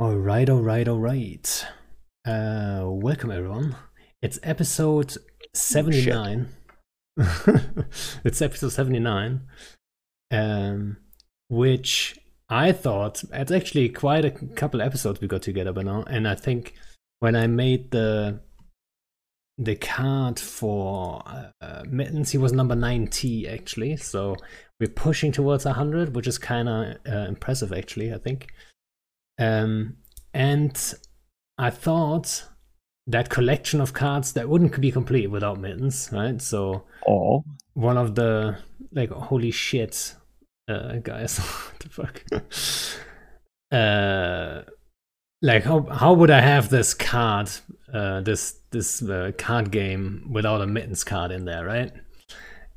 All right, all right, all right. Uh, welcome everyone. It's episode 79. it's episode 79. Um, which I thought it's actually quite a couple episodes we got together by now, and I think when I made the the card for uh, mittens, he was number 90 actually. So we're pushing towards 100, which is kind of uh, impressive actually. I think. Um, and I thought that collection of cards that wouldn't be complete without mittens, right? So Oh, one of the like holy shit uh guys what the fuck? Uh like how how would i have this card uh this this uh, card game without a mittens card in there right?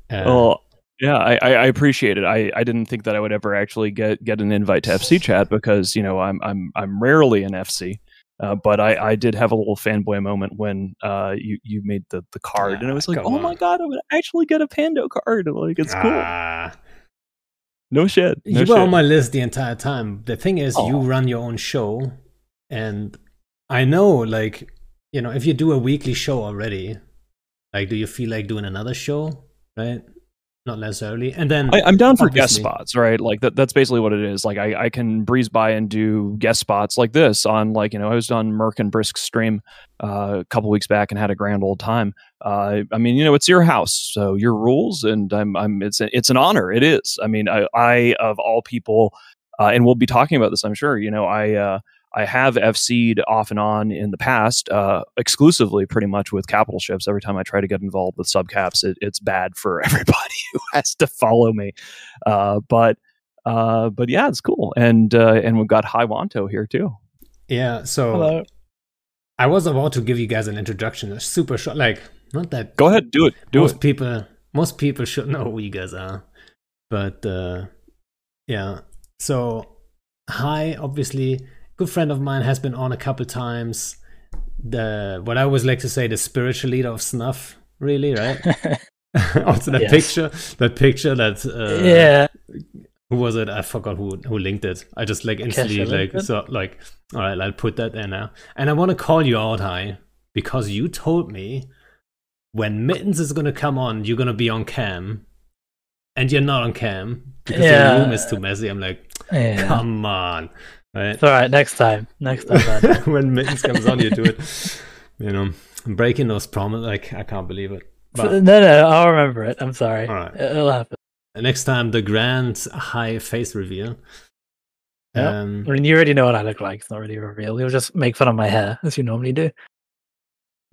Uh, well, yeah, I, I I appreciate it. I, I didn't think that I would ever actually get get an invite to FC chat because you know I'm I'm I'm rarely in FC. Uh, but I, I did have a little fanboy moment when uh, you you made the, the card, and I was like, come "Oh my god, I'm gonna actually get a Pando card! Like it's cool. ah, No shit. No you shit. were on my list the entire time the thing is you run your own show and i know like you know if you do a weekly show already like do you feel like doing another show right not necessarily and then I, I'm down for guest spots, right? Like that, that's basically what it is. Like I, I can breeze by and do guest spots like this on like, you know, I was on Merc and Brisc stream uh, a couple weeks back and had a grand old time. Uh, I mean, you know, it's your house, so your rules and I'm, I'm, it's, a, it's an honor. It is. I mean, I, I of all people, uh, and we'll be talking about this, I'm sure, you know, I, uh, I have FC'd off and on in the past, uh, exclusively pretty much with capital ships. Every time I try to get involved with subcaps, it, it's bad for everybody who has to follow me. Uh, but uh, but yeah, it's cool, and uh, and we've got High Wanto here too. yeah so Hello. i was about to give you guys an introduction a super short like not that Go ahead, do it, do most it. people most people should know who you guys are but uh yeah so hi obviously good friend of mine has been on a couple times the what i always like to say the spiritual leader of snuff really right also that Yes. picture that picture that uh yeah. who was it i forgot who who linked it i just like instantly like it? so like all right i'll put that there now and i want to call you out high because you told me when mittens is going to come on you're going to be on cam and you're not on cam because Yeah. your room is too messy i'm like Yeah. come on right It's all right. Next time. Next time. when mittens comes on you do it you know breaking those promises like i can't believe it no, but no. I'll remember it. I'm sorry. All right. It'll happen. next time the grand high face reveal Yep. um I mean, you already know what I look like. It's not really a reveal. You'll just make fun of my hair as you normally do.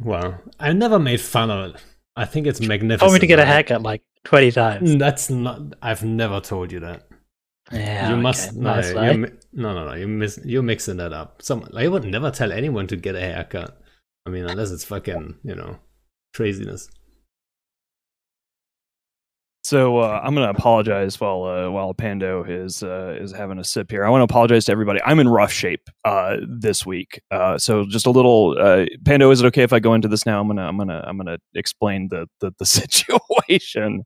Well, I never made fun of it. I think it's magnificent. Told me to get a haircut like 20 times. That's not. I've never told you that. Yeah. you okay, must. No, nice, you're, no, no, no. You miss. You're mixing that up. Some. I would never tell anyone to get a haircut. I mean, unless it's fucking, you know, craziness. So uh, I'm going to apologize while uh, while Pando is uh, is having a sip here. I want to apologize to everybody. I'm in rough shape uh, this week, uh, so just a little. Uh, Pando, is it okay if I go into this now? I'm gonna I'm gonna I'm gonna explain the the, the situation.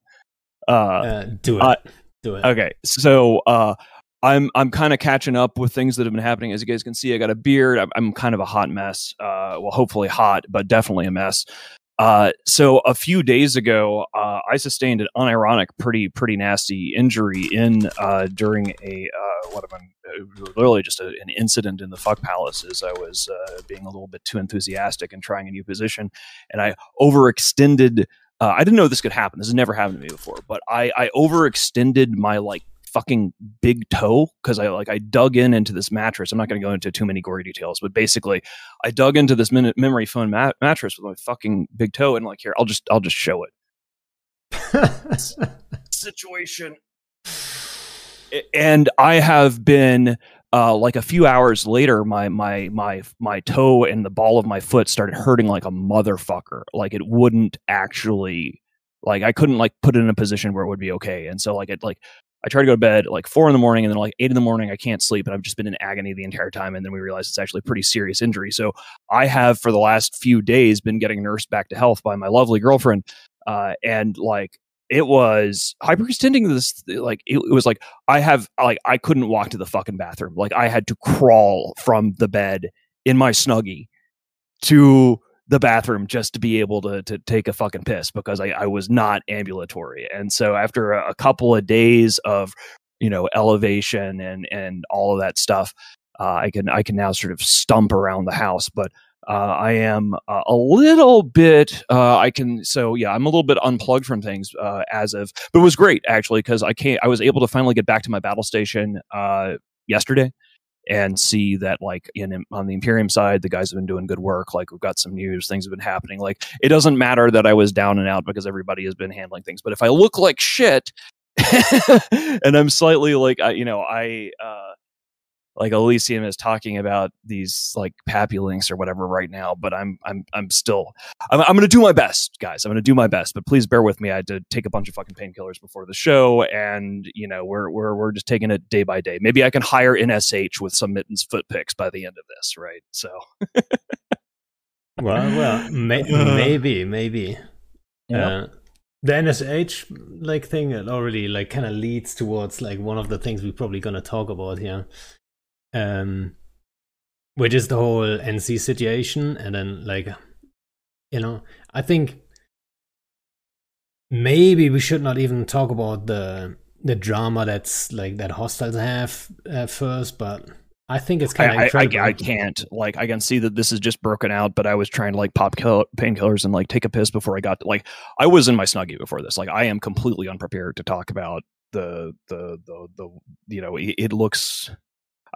Uh, Uh, do it. Do it. Okay, so uh, I'm I'm kind of catching up with things that have been happening. As you guys can see, I got a beard. I'm, I'm kind of a hot mess. Uh, well, hopefully hot, but definitely a mess. Uh, so a few days ago, uh, I sustained an unironic, pretty pretty nasty injury in uh, during a uh, what am I? uh, Literally just a, an incident in the fuck palace. As I was uh, being a little bit too enthusiastic and trying a new position, and I overextended uh, I didn't know this could happen. This has never happened to me before, but I, I overextended my like fucking big toe because I like I dug in into this mattress. I'm not going to go into too many gory details, but basically, I dug into this min- memory foam mat- mattress with my fucking big toe, and like here, I'll just I'll just show it. Situation, and I have been. Uh, like a few hours later, my my my my toe and the ball of my foot started hurting like a motherfucker. Like it wouldn't actually, like I couldn't like put it in a position where it would be okay. And so like it like I try to go to bed like four in the morning, and then like eight in the morning I can't sleep, and I've just been in agony the entire time. And then we realize it's actually a pretty serious injury. So I have for the last few days been getting nursed back to health by my lovely girlfriend, uh, and like it was hyperextending this like it, it, was like i have like i couldn't walk to the fucking bathroom. Like i had to crawl from the bed in my snuggie to the bathroom just to be able to to take a fucking piss because i, I was not ambulatory. And so after a, a couple of days of you know elevation and and all of that stuff uh, i can i can now sort of stump around the house. But uh, I am uh, a little bit. Uh, I can so yeah, I'm a little bit unplugged from things uh, as of, but it was great actually because I can't. I was able to finally get back to my battle station uh, yesterday and see that like in on the Imperium side, the guys have been doing good work. Like we've got some news, things have been happening. Like it doesn't matter that I was down and out because everybody has been handling things. But if I look like shit and I'm slightly like I, you know, I. Uh, like Elysium is talking about these like PAPI links or whatever right now, but I'm I'm I'm still I'm, I'm gonna do my best, guys. I'm gonna do my best, but please bear with me. I had to take a bunch of fucking painkillers before the show, and you know we're we're we're just taking it day by day. Maybe I can hire NSH with some mittens foot picks by the end of this, right? So. well, well, may- maybe, maybe. Yeah. Uh, the NSH like thing it already like kind of leads towards like one of the things we're probably gonna talk about here um, which is the whole NC situation, and then like, you know, I think maybe we should not even talk about the the drama that's like that hostiles have at first, but I think it's kind of I, I, I, can't like I can see that this is just broken out, but I was trying to like pop kill, painkillers and like take a piss before I got to, like I was in my snuggie before this. Like I am completely unprepared to talk about the the the the you know it, it looks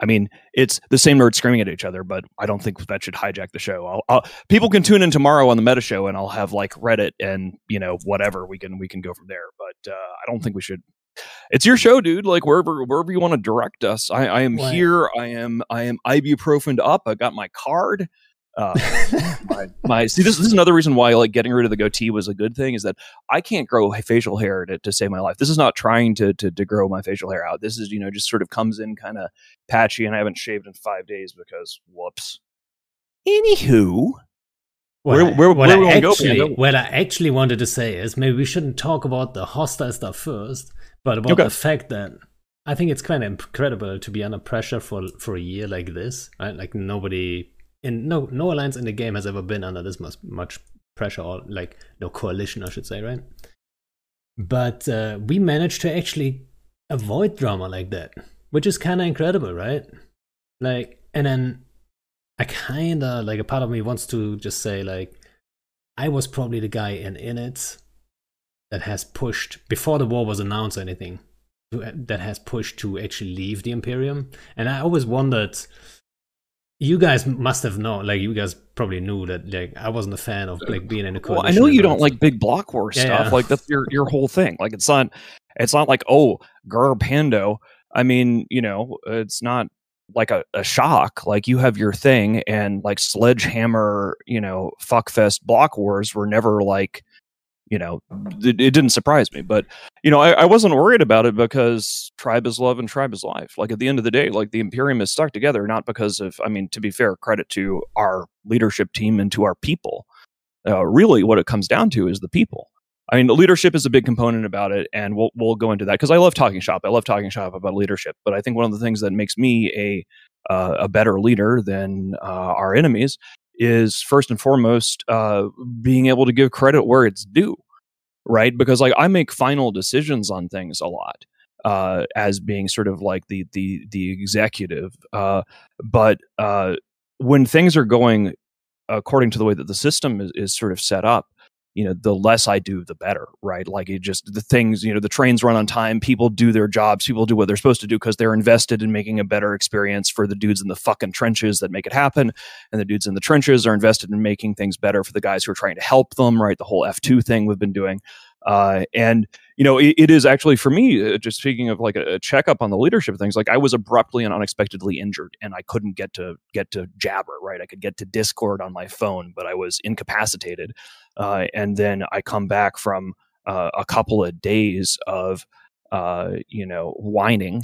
I mean, it's the same nerds screaming at each other, but I don't think that should hijack the show. I'll, I'll, people can tune in tomorrow on the Meta Show, and I'll have like Reddit and you know whatever we can we can go from there. But uh, I don't think we should. It's your show, dude. Like wherever wherever you want to direct us, I, I am here. I am I am ibuprofen up. I got my card. Uh, my, my, see this, this is another reason why like getting rid of the goatee was a good thing is that I can't grow facial hair to, to save my life. This is not trying to, to to grow my facial hair out. This is you know just sort of comes in kind of patchy, and I haven't shaved in five days because whoops. Anywho, what where, where, what, where I actually, what I actually wanted to say is maybe we shouldn't talk about the hostile stuff first, but about okay. the fact that I think it's kind of incredible to be under pressure for for a year like this. Right? Like nobody in no no alliance in the game has ever been under this much much pressure or like no coalition I should say right? But uh, we managed to actually avoid drama like that which is kind of incredible right? Like and then I kind of like a part of me wants to just say like I was probably the guy in in it that has pushed before the war was announced or anything that has pushed to actually leave the Imperium. And I always wondered you guys must have known like you guys probably knew that like i wasn't a fan of like being in a coalition well, i know you don't like big block war yeah, stuff yeah. like that's your your whole thing like it's not it's not like oh Gar Pando i mean you know it's not like a, a shock like you have your thing and like sledgehammer you know fuckfest block wars were never like you know, it, it, didn't surprise me. But you know, I, I, wasn't worried about it because tribe is love and tribe is life. Like at the end of the day, like the Imperium is stuck together, not because of. I mean, to be fair, credit to our leadership team and to our people. Uh, really, what it comes down to is the people. I mean, leadership is a big component about it, and we'll we'll go into that because I love talking shop. I love talking shop about leadership. But I think one of the things that makes me a uh, a better leader than uh, our enemies is first and foremost uh, being able to give credit where it's due, right? Because like I make final decisions on things a lot uh, as being sort of like the the the executive, uh, but uh, when things are going according to the way that the system is, is sort of set up, you know the less i do the better right? Like it just the things you know the trains run on time people do their jobs people do what they're supposed to do because they're invested in making a better experience for the dudes in the fucking trenches that make it happen and the dudes in the trenches are invested in making things better for the guys who are trying to help them right? The whole f2 thing we've been doing uh, and you know it, it is actually for me uh, just speaking of like a, a checkup on the leadership things like i was abruptly and unexpectedly injured and i couldn't get to get to jabber right? I could get to discord on my phone but i was incapacitated uh, and then I come back from uh, a couple of days of uh, you know whining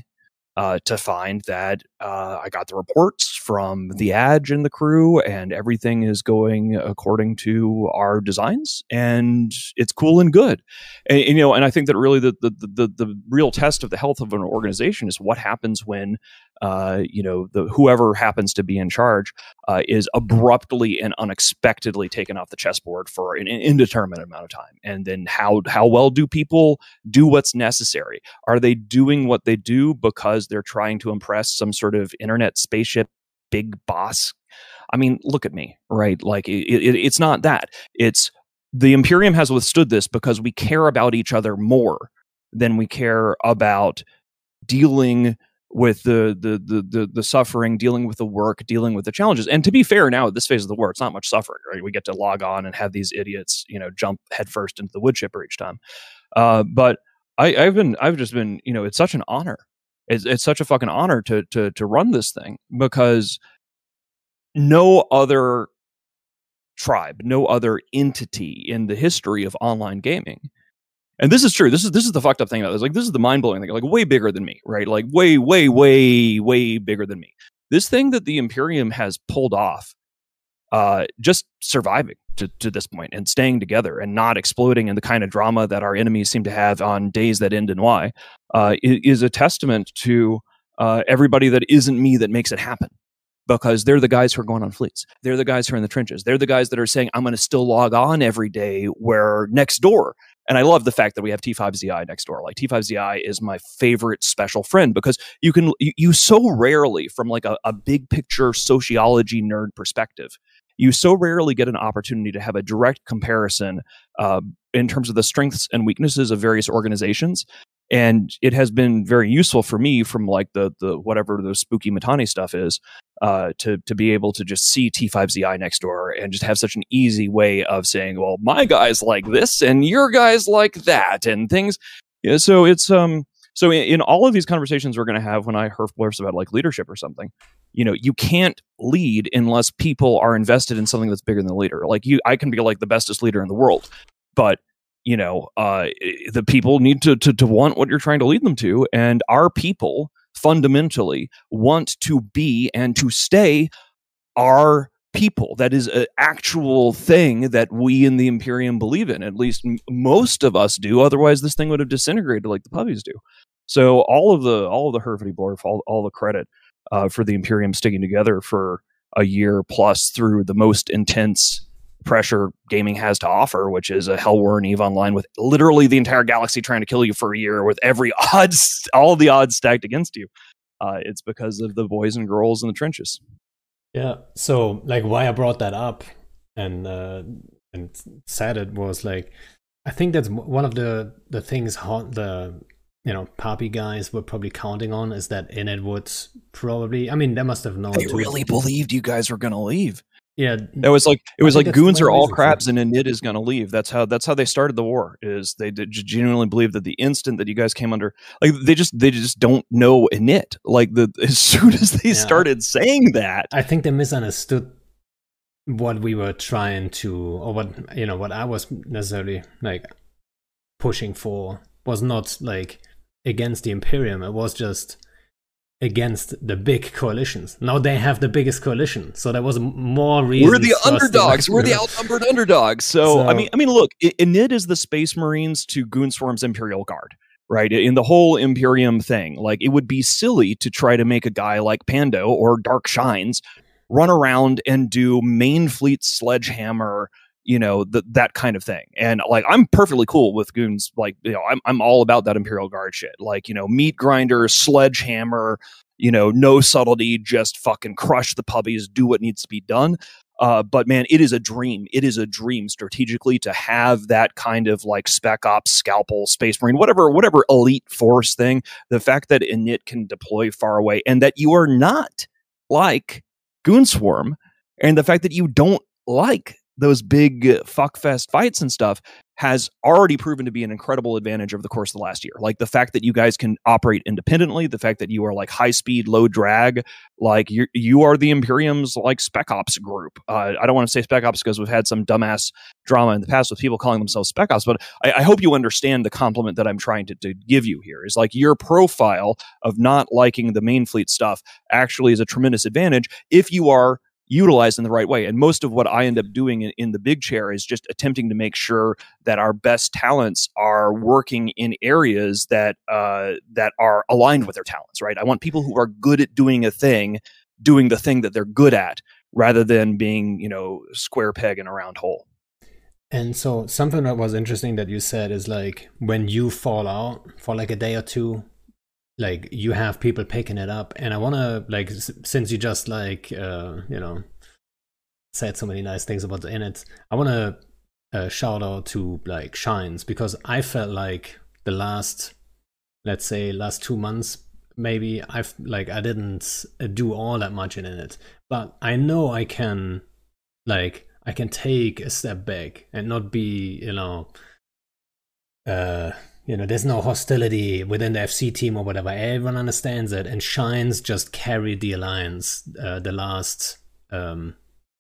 uh, to find that uh, I got the reports from the Adge and the crew, and everything is going according to our designs, and it's cool and good. And, and, you know, and I think that really the, the the the real test of the health of an organization is what happens when uh, you know, the whoever happens to be in charge uh, is abruptly and unexpectedly taken off the chessboard for an indeterminate amount of time. And then how how well do people do what's necessary? Are they doing what they do because they're trying to impress some sort of internet spaceship big boss? I mean, look at me, right? Like it, it, it's not that. It's the Imperium has withstood this because we care about each other more than we care about dealing with the, the the the the suffering, dealing with the work, dealing with the challenges. And to be fair, now at this phase of the war, it's not much suffering, right? We get to log on and have these idiots, you know, jump headfirst into the wood chipper each time. Uh, but I, I've been, I've just been, you know, it's such an honor. It's, it's such a fucking honor to to to run this thing because no other tribe, no other entity in the history of online gaming and this is true. This is this is the fucked up thing about this. Like this is the mind blowing thing. Like way bigger than me, right? Like way, way, way, way bigger than me. This thing that the Imperium has pulled off, uh, just surviving to, to this point and staying together and not exploding in the kind of drama that our enemies seem to have on days that end in Y, uh, is a testament to uh, everybody that isn't me that makes it happen because they're the guys who are going on fleets. They're the guys who are in the trenches. They're the guys that are saying, I'm going to still log on every day where next door and I love the fact that we have T5ZI next door. Like T5ZI is my favorite special friend because you can you, you so rarely from like a, a big picture sociology nerd perspective, you so rarely get an opportunity to have a direct comparison uh, in terms of the strengths and weaknesses of various organizations and it has been very useful for me from like the the whatever the spooky Mittani stuff is uh, to to be able to just see T5ZI next door and just have such an easy way of saying, well, my guy's like this and your guy's like that and things. Yeah, so it's um so in, in all of these conversations we're going to have when I herf blurfs about like leadership or something, you know, you can't lead unless people are invested in something that's bigger than the leader. Like you, I can be like the bestest leader in the world, but you know, uh, the people need to, to to want what you're trying to lead them to, and our people fundamentally want to be and to stay our people. That is an actual thing that we in the Imperium believe in. At least m- most of us do. Otherwise, this thing would have disintegrated like the puppies do. So all of the all of the Herfity Blorf, all, all the credit uh, for the Imperium sticking together for a year plus through the most intense pressure gaming has to offer, which is a Hell War and Eve Online with literally the entire galaxy trying to kill you for a year with every odds, all the odds stacked against you. Uh, it's because of the boys and girls in the trenches. Yeah. So, like, why I brought that up and uh, and said it was like, I think that's one of the the things the you know PAPI guys were probably counting on is that Init would probably. I mean, they must have known. They really believed you guys were going to leave. Yeah, it was like it was like goons are all crabs and Init is going to leave. That's how that's how they started the war. Is they did genuinely believe that the instant that you guys came under, like they just they just don't know Init. Like the as soon as they yeah, started saying that, I think they misunderstood what we were trying to, or what you know, what I was necessarily like pushing for was not like against the Imperium. It was just against the big coalitions. Now they have the biggest coalition, so there was more reason. We're the underdogs. We're the outnumbered underdogs. So, so, I mean, I mean, look, Init is the Space Marines to Goonswarm's Imperial Guard, right? In the whole Imperium thing, like it would be silly to try to make a guy like Pando or Dark Shines run around and do main fleet sledgehammer you know the, that kind of thing. And like i'm perfectly cool with goons like you know I'm, I'm all about that imperial guard shit. Like you know meat grinder sledgehammer you know no subtlety just fucking crush the puppies do what needs to be done. Uh, but man it is a dream. It is a dream strategically to have that kind of like spec ops scalpel space marine whatever whatever elite force thing the fact that init can deploy far away and that you are not like goonswarm and the fact that you don't like those big fuckfest fights and stuff has already proven to be an incredible advantage over the course of the last year. Like the fact that you guys can operate independently, the fact that you are like high speed, low drag, like you you are the Imperium's like spec ops group. Uh, I don't want to say spec ops because we've had some dumbass drama in the past with people calling themselves spec ops, but I, I hope you understand the compliment that I'm trying to, to give you here. Is like your profile of not liking the main fleet stuff actually is a tremendous advantage if you are utilized in the right way. And most of what I end up doing in, in, the big chair is just attempting to make sure that our best talents are working in areas that uh, that are aligned with their talents. Right. I want people who are good at doing a thing, doing the thing that they're good at, rather than being you know square peg in a round hole. And so something that was interesting that you said is like when you fall out for like a day or two, like you have people picking it up. And i want to like since you just like uh you know said so many nice things about the init i want to uh, shout out to like shines because i felt like the last let's say last two months maybe i've like i didn't uh, do all that much in it. But i know i can like i can take a step back and not be you know uh you know, there's no hostility within the FC team or whatever. Everyone understands it, and Shines just carried the alliance uh, the last, um,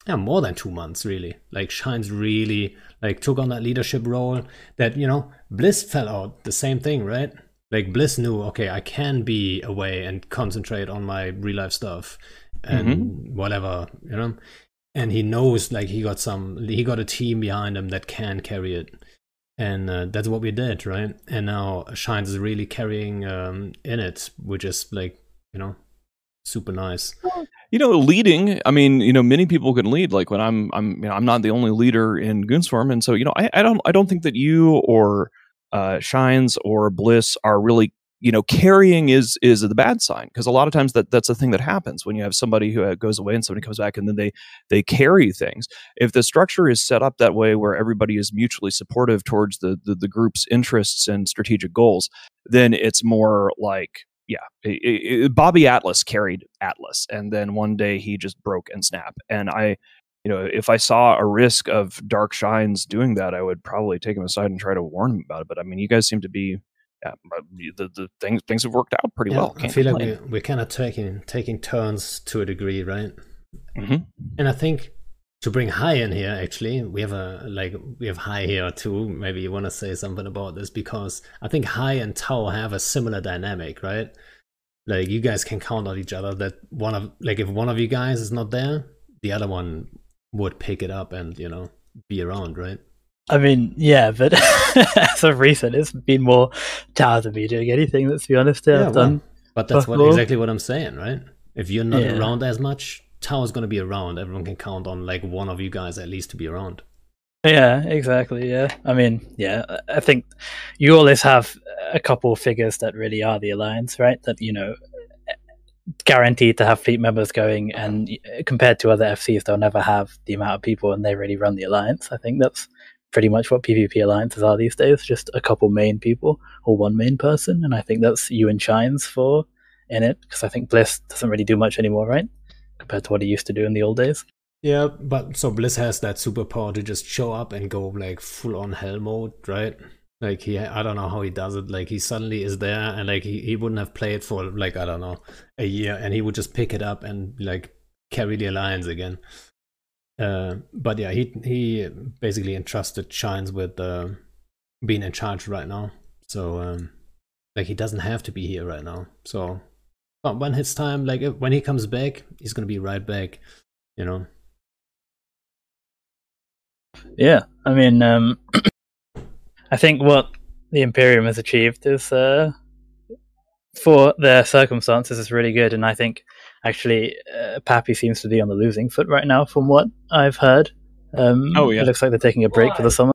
yeah, more than two months really. Like Shines really like took on that leadership role. That you know, Bliss fell out the same thing, right? Like Bliss knew, okay, I can be away and concentrate on my real life stuff and mm-hmm. whatever, you know. And he knows, like he got some, he got a team behind him that can carry it and uh, that's what we did right? And now shines is really carrying um, Init which is like you know super nice. You know leading i mean you know many people can lead. Like when i'm i'm you know i'm not the only leader in goonswarm. And so you know i, I don't i don't think that you or uh, shines or bliss are really you know carrying is is the bad sign because a lot of times that that's the thing that happens when you have somebody who uh, goes away and somebody comes back and then they they carry things if the structure is set up that way where everybody is mutually supportive towards the the, the group's interests and strategic goals then it's more like yeah it, it, bobby atlas carried atlas and then one day he just broke and snapped and i you know, if I saw a risk of Dark Shines doing that, I would probably take him aside and try to warn him about it. But I mean, you guys seem to be yeah, the, the things things have worked out pretty yeah, well. Can't I feel complain. like we're, we're kind of taking taking turns to a degree, right? Mm-hmm. And I think to bring High in here, actually, we have a like we have High here too. Maybe you want to say something about this because I think High and Tau have a similar dynamic, right? Like you guys can count on each other. That one of like if one of you guys is not there, the other one would pick it up and you know be around, right? I mean, yeah, but as of recent, it's been more tired of me doing anything. Let's be honest. Yeah, I've well, done. But that's what, exactly what I'm saying, right? If you're not yeah. around as much, Tower's going to be around. Everyone can count on like one of you guys at least to be around. Yeah, exactly. Yeah, I mean, yeah, I think you always have a couple of figures that really are the alliance, right? That you know, guaranteed to have fleet members going, and uh, compared to other FCs, they'll never have the amount of people, and they really run the alliance. I think that's pretty much what PvP alliances are these days. Just a couple main people or one main person, and I think that's you and Shines for Init because I think Bliss doesn't really do much anymore, right? Compared to what he used to do in the old days. Yeah, but so Bliss has that superpower to just show up and go like full on hell mode, right? Like he, I don't know how he does it. Like he suddenly is there, and like he, he wouldn't have played for like I don't know a year, and he would just pick it up and like carry the alliance again. Uh, but yeah, he he basically entrusted Shines with uh, being in charge right now. So um, like he doesn't have to be here right now. So but when his time, like when he comes back, he's gonna be right back. You know. Yeah, I mean, um, I think what the Imperium has achieved is, uh, for their circumstances, is really good, and I think Actually, uh, PAPI seems to be on the losing foot right now, from what I've heard. Um, oh yeah, it looks like they're taking a break Why? for the summer.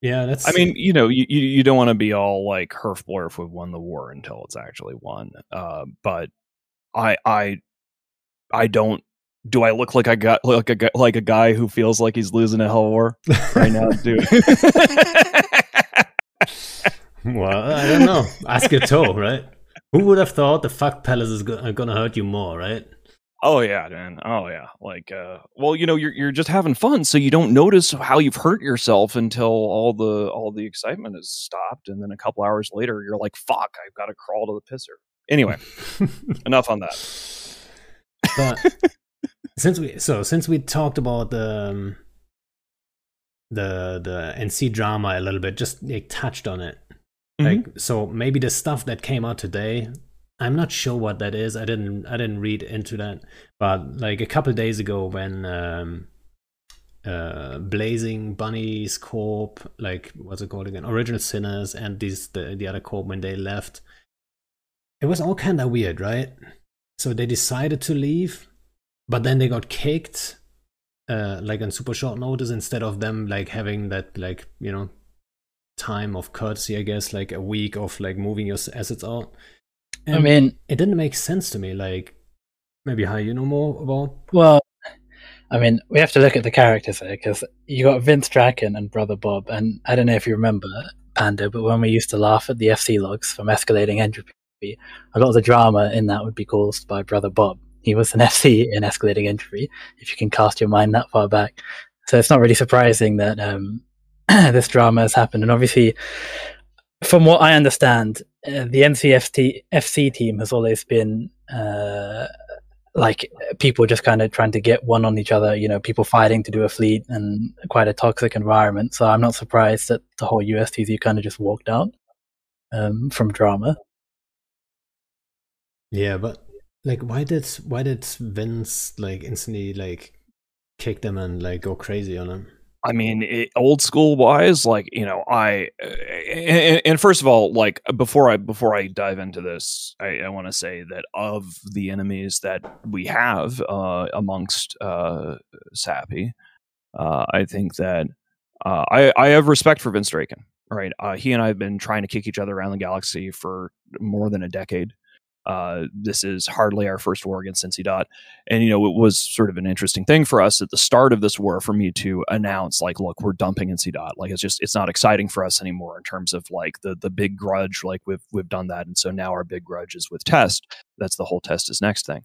Yeah, that's. I mean, you know, you you don't want to be all like Herfblur if we've won the war until it's actually won. Uh, but I I I don't. Do I look like I got like a like a guy who feels like he's losing a hell war right now, dude? well, I don't know. Ask your toe, right? Who would have thought the fuck palace is go- gonna hurt you more, right? Oh yeah, man. Oh yeah. Like, uh, well, you know, you're you're just having fun, so you don't notice how you've hurt yourself until all the all the excitement has stopped, and then a couple hours later, you're like, "Fuck, I've got to crawl to the pisser." Anyway, enough on that. But since we so since we talked about the um, the the NC drama a little bit, just like touched on it. Mhm. Like so maybe the stuff that came out today, I'm not sure what that is. I didn't I didn't read into that. But like a couple days ago when um uh Blazing Bunnies Corp, like what's it called again? Original Sinners and these the, the other corp when they left. It was all kinda weird, right? So they decided to leave, but then they got kicked uh, like on super short notice instead of them like having that like you know time of courtesy i guess like a week of like moving your assets out I mean, it didn't make sense to me like maybe how you know more about well, I mean, we have to look at the characters here because you got Vince Draken and Brother Bob, and I don't know if you remember Panda, but when we used to laugh at the FC logs from escalating entropy, a lot of the drama in that would be caused by Brother Bob. He was an FC in escalating entropy, if you can cast your mind that far back. So it's not really surprising that um, this drama has happened. And obviously, from what I understand, uh, the NCFT FC team has always been uh, like people just kind of trying to get one on each other. You know, people fighting to do a fleet and quite a toxic environment. So I'm not surprised that the whole USTZ kind of just walked out um, from drama. yeah but like why did why did vince like instantly like kick them and like go crazy on them I mean, it, old school wise, like you know, I uh, and, and first of all, like before I before I dive into this, I, I want to say that of the enemies that we have uh, amongst uh, Sappy, uh, I think that uh, I I have respect for Vince Draken. Right, uh, he and I have been trying to kick each other around the galaxy for more than a decade. Uh, this is hardly our first war against NC Dot. And, you know, it was sort of an interesting thing for us at the start of this war for me to announce, like, look, we're dumping NC Dot. Like, it's just, it's not exciting for us anymore in terms of like the the big grudge. Like, we've we've done that, and so now our big grudge is with Test. That's the whole Test is next thing.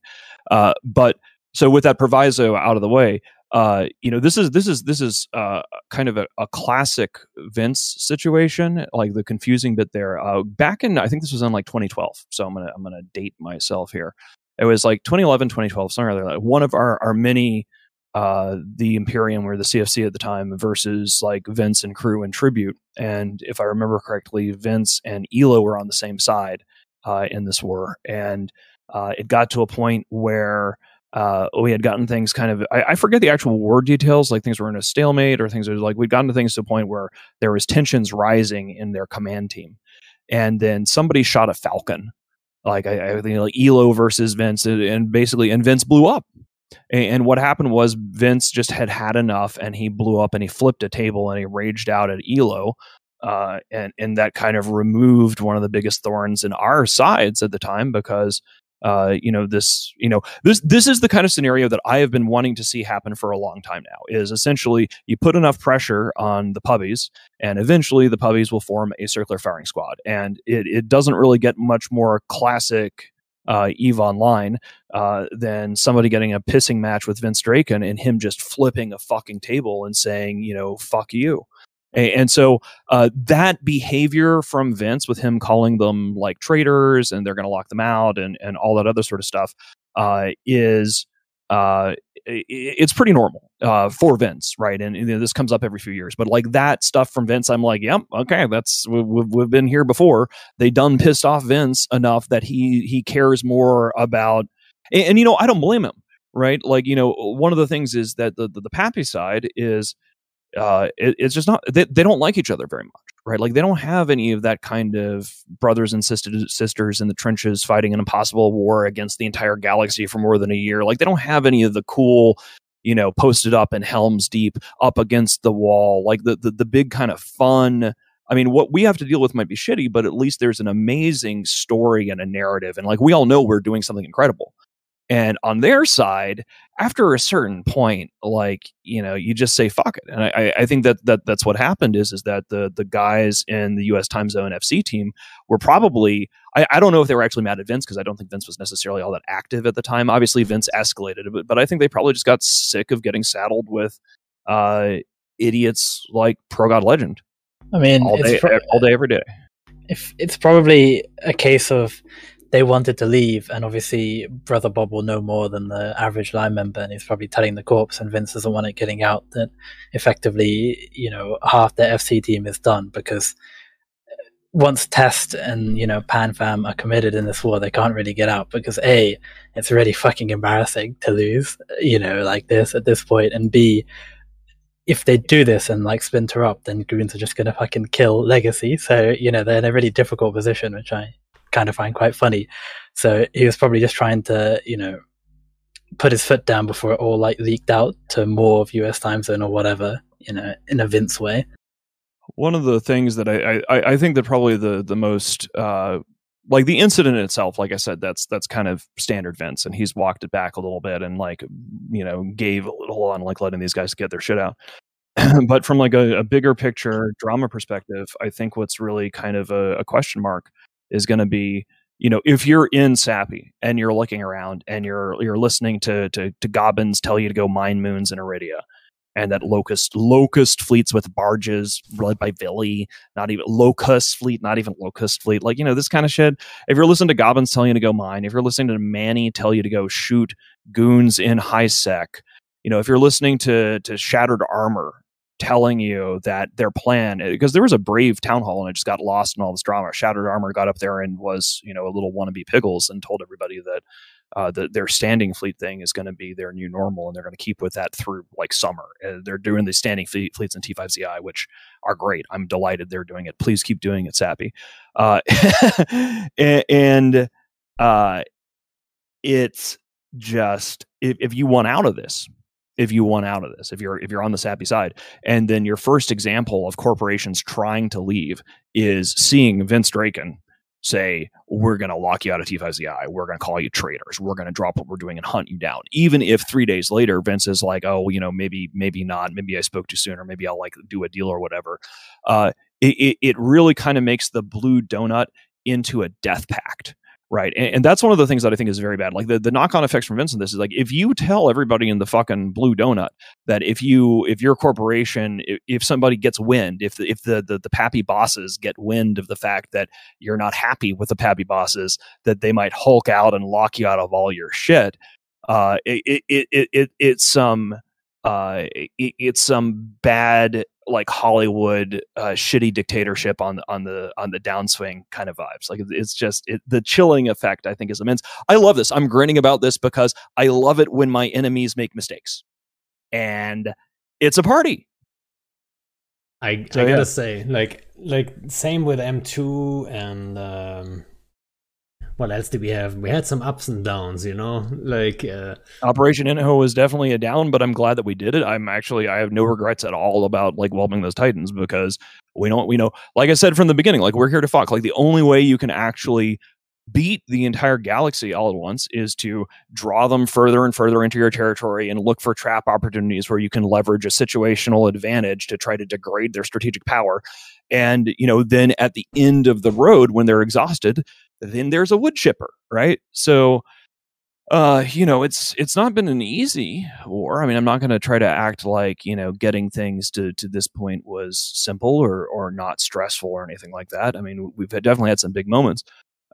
Uh, but so with that proviso out of the way, uh, you know, this is this is this is uh, kind of a, a classic Vince situation. Like the confusing bit there. Uh, back in, I think this was in like 2012. So I'm gonna I'm gonna date myself here. It was like 2011, 2012, somewhere like. One of our our many uh, the Imperium or the CFC at the time versus like Vince and crew and tribute. And if I remember correctly, Vince and Elo were on the same side uh, in this war, and uh, it got to a point where uh, we had gotten things kind of I, I forget the actual war details, like things were in a stalemate or things were like we'd gotten to things to a point where there was tensions rising in their command team, and then somebody shot a Falcon. Like I, I think like Elo versus Vince, and- and basically, and Vince blew up. And, and what happened was Vince just had had enough, and he blew up, and he flipped a table, and he raged out at Elo, uh, and and that kind of removed one of the biggest thorns in our sides at the time because uh, you know this you know this this is the kind of scenario that I have been wanting to see happen for a long time now. Is essentially you put enough pressure on the puppies, and eventually the puppies will form a circular firing squad, and it it doesn't really get much more classic. Uh, Eve Online, uh, than somebody getting a pissing match with Vince Draken and him just flipping a fucking table and saying, you know, fuck you. And so uh, that behavior from Vince, with him calling them like traitors and they're going to lock them out and and all that other sort of stuff, uh, is uh, it's pretty normal uh, for Vince, right? And, know, this comes up every few years, but like that stuff from Vince, I'm like, yep, okay, that's we- we've, we've been here before. They done pissed off Vince enough that he he cares more about, and, and, you know, I don't blame him, right? Like you know, one of the things is that the the, the PAPI side is uh, it, it's just not they, they don't like each other very much right like they don't have any of that kind of brothers and sisters sisters in the trenches fighting an impossible war against the entire galaxy for more than a year like they don't have any of the cool you know posted up in helms deep up against the wall like the the, the big kind of fun I mean, what we have to deal with might be shitty, but at least there's an amazing story and a narrative. And like we all know we're doing something incredible. And on their side, after a certain point, like you know, you just say fuck it. And I, I think that, that that's what happened is is that the the guys in the U.S. Time Zone FC team were probably I, I don't know if they were actually mad at Vince because I don't think Vince was necessarily all that active at the time. Obviously, Vince escalated but, but I think they probably just got sick of getting saddled with uh, idiots like Pro God Legend. I mean, all day, pro- all day, every day. If it's probably a case of they wanted to leave, and obviously Brother Bob will know more than the average line member, and he's probably telling the corpse, and Vince doesn't want it getting out that effectively, you know, half the FC team is done because once Test and you know PanFam are committed in this war, they can't really get out because a, it's really fucking embarrassing to lose, you know, like this at this point, and b, if they do this and like Splinter up, then Goons are just gonna fucking kill Legacy. So you know they're in a really difficult position, which I kind of find quite funny. So he was probably just trying to you know put his foot down before it all like leaked out to more of US time zone or whatever, you know, in a Vince way one of the things that I, I, I think that probably the the most uh, like the incident itself, like I said, that's that's kind of standard Vince, and he's walked it back a little bit and like you know gave a little on like letting these guys get their shit out. but from like a, a, bigger picture drama perspective, I think what's really kind of a, a question mark is going to be you know if you're in Sappy and you're looking around and you're you're listening to to, to Gobbins tell you to go mine moons in Aridia and that locust locust fleets with barges led by Billy, not even locust fleet, not even locust fleet, like you know this kind of shit. If you're listening to Gobbins telling you to go mine, if you're listening to Manny tell you to go shoot goons in high sec, you know if you're listening to to Shattered Armor telling you that their plan because there was a brave town hall and it just got lost in all this drama. Shattered Armor got up there and was you know a little wannabe pickles and told everybody that uh, the, their standing fleet thing is going to be their new normal, and they're going to keep with that through like summer. Uh, they're doing the standing fleet, fleets in T5ZI, which are great. I'm delighted they're doing it. Please keep doing it, Sappy. Uh, and uh, it's just if, if you want out of this, if you want out of this if you're if you're on the sappy side and then your first example of corporations trying to leave is seeing vince draken say, we're going to lock you out of T5ZI. We're going to call you traitors. We're going to drop what we're doing and hunt you down. Even if three days later, Vince is like, oh, you know, maybe, maybe not. Maybe I spoke too soon, or maybe I'll like do a deal or whatever. Uh, it, it really kind of makes the blue donut into a death pact Right. And, and, that's one of the things that I think is very bad. Like the, the knock on effects from Vincent, this is like if you tell everybody in the fucking blue donut that if you if your corporation if, if somebody gets wind, if if the, the the PAPI bosses get wind of the fact that you're not happy with the PAPI bosses, that they might hulk out and lock you out of all your shit. Uh, it, it, it, it it's some uh, it, it's some bad like Hollywood uh, shitty dictatorship on on the on the downswing kind of vibes. Like it's just it, the chilling effect. I think is immense. I love this. I'm grinning about this because I love it when my enemies make mistakes, and it's a party. I, so, I gotta yeah. say, like like same with M2 and um, what else did we have? We had some ups and downs, you know, like uh, Operation Inho was definitely a down, but I'm glad that we did it. I'm actually I have no regrets at all about like whelming those Titans because we don't we know like I said from the beginning, like we're here to fuck. Like the only way you can actually beat the entire galaxy all at once is to draw them further and further into your territory and look for trap opportunities where you can leverage a situational advantage to try to degrade their strategic power and you know then at the end of the road when they're exhausted then there's a wood chipper, right? So uh you know it's it's not been an easy war i mean i'm not going to try to act like you know getting things to to this point was simple or or not stressful or anything like that i mean we've definitely had some big moments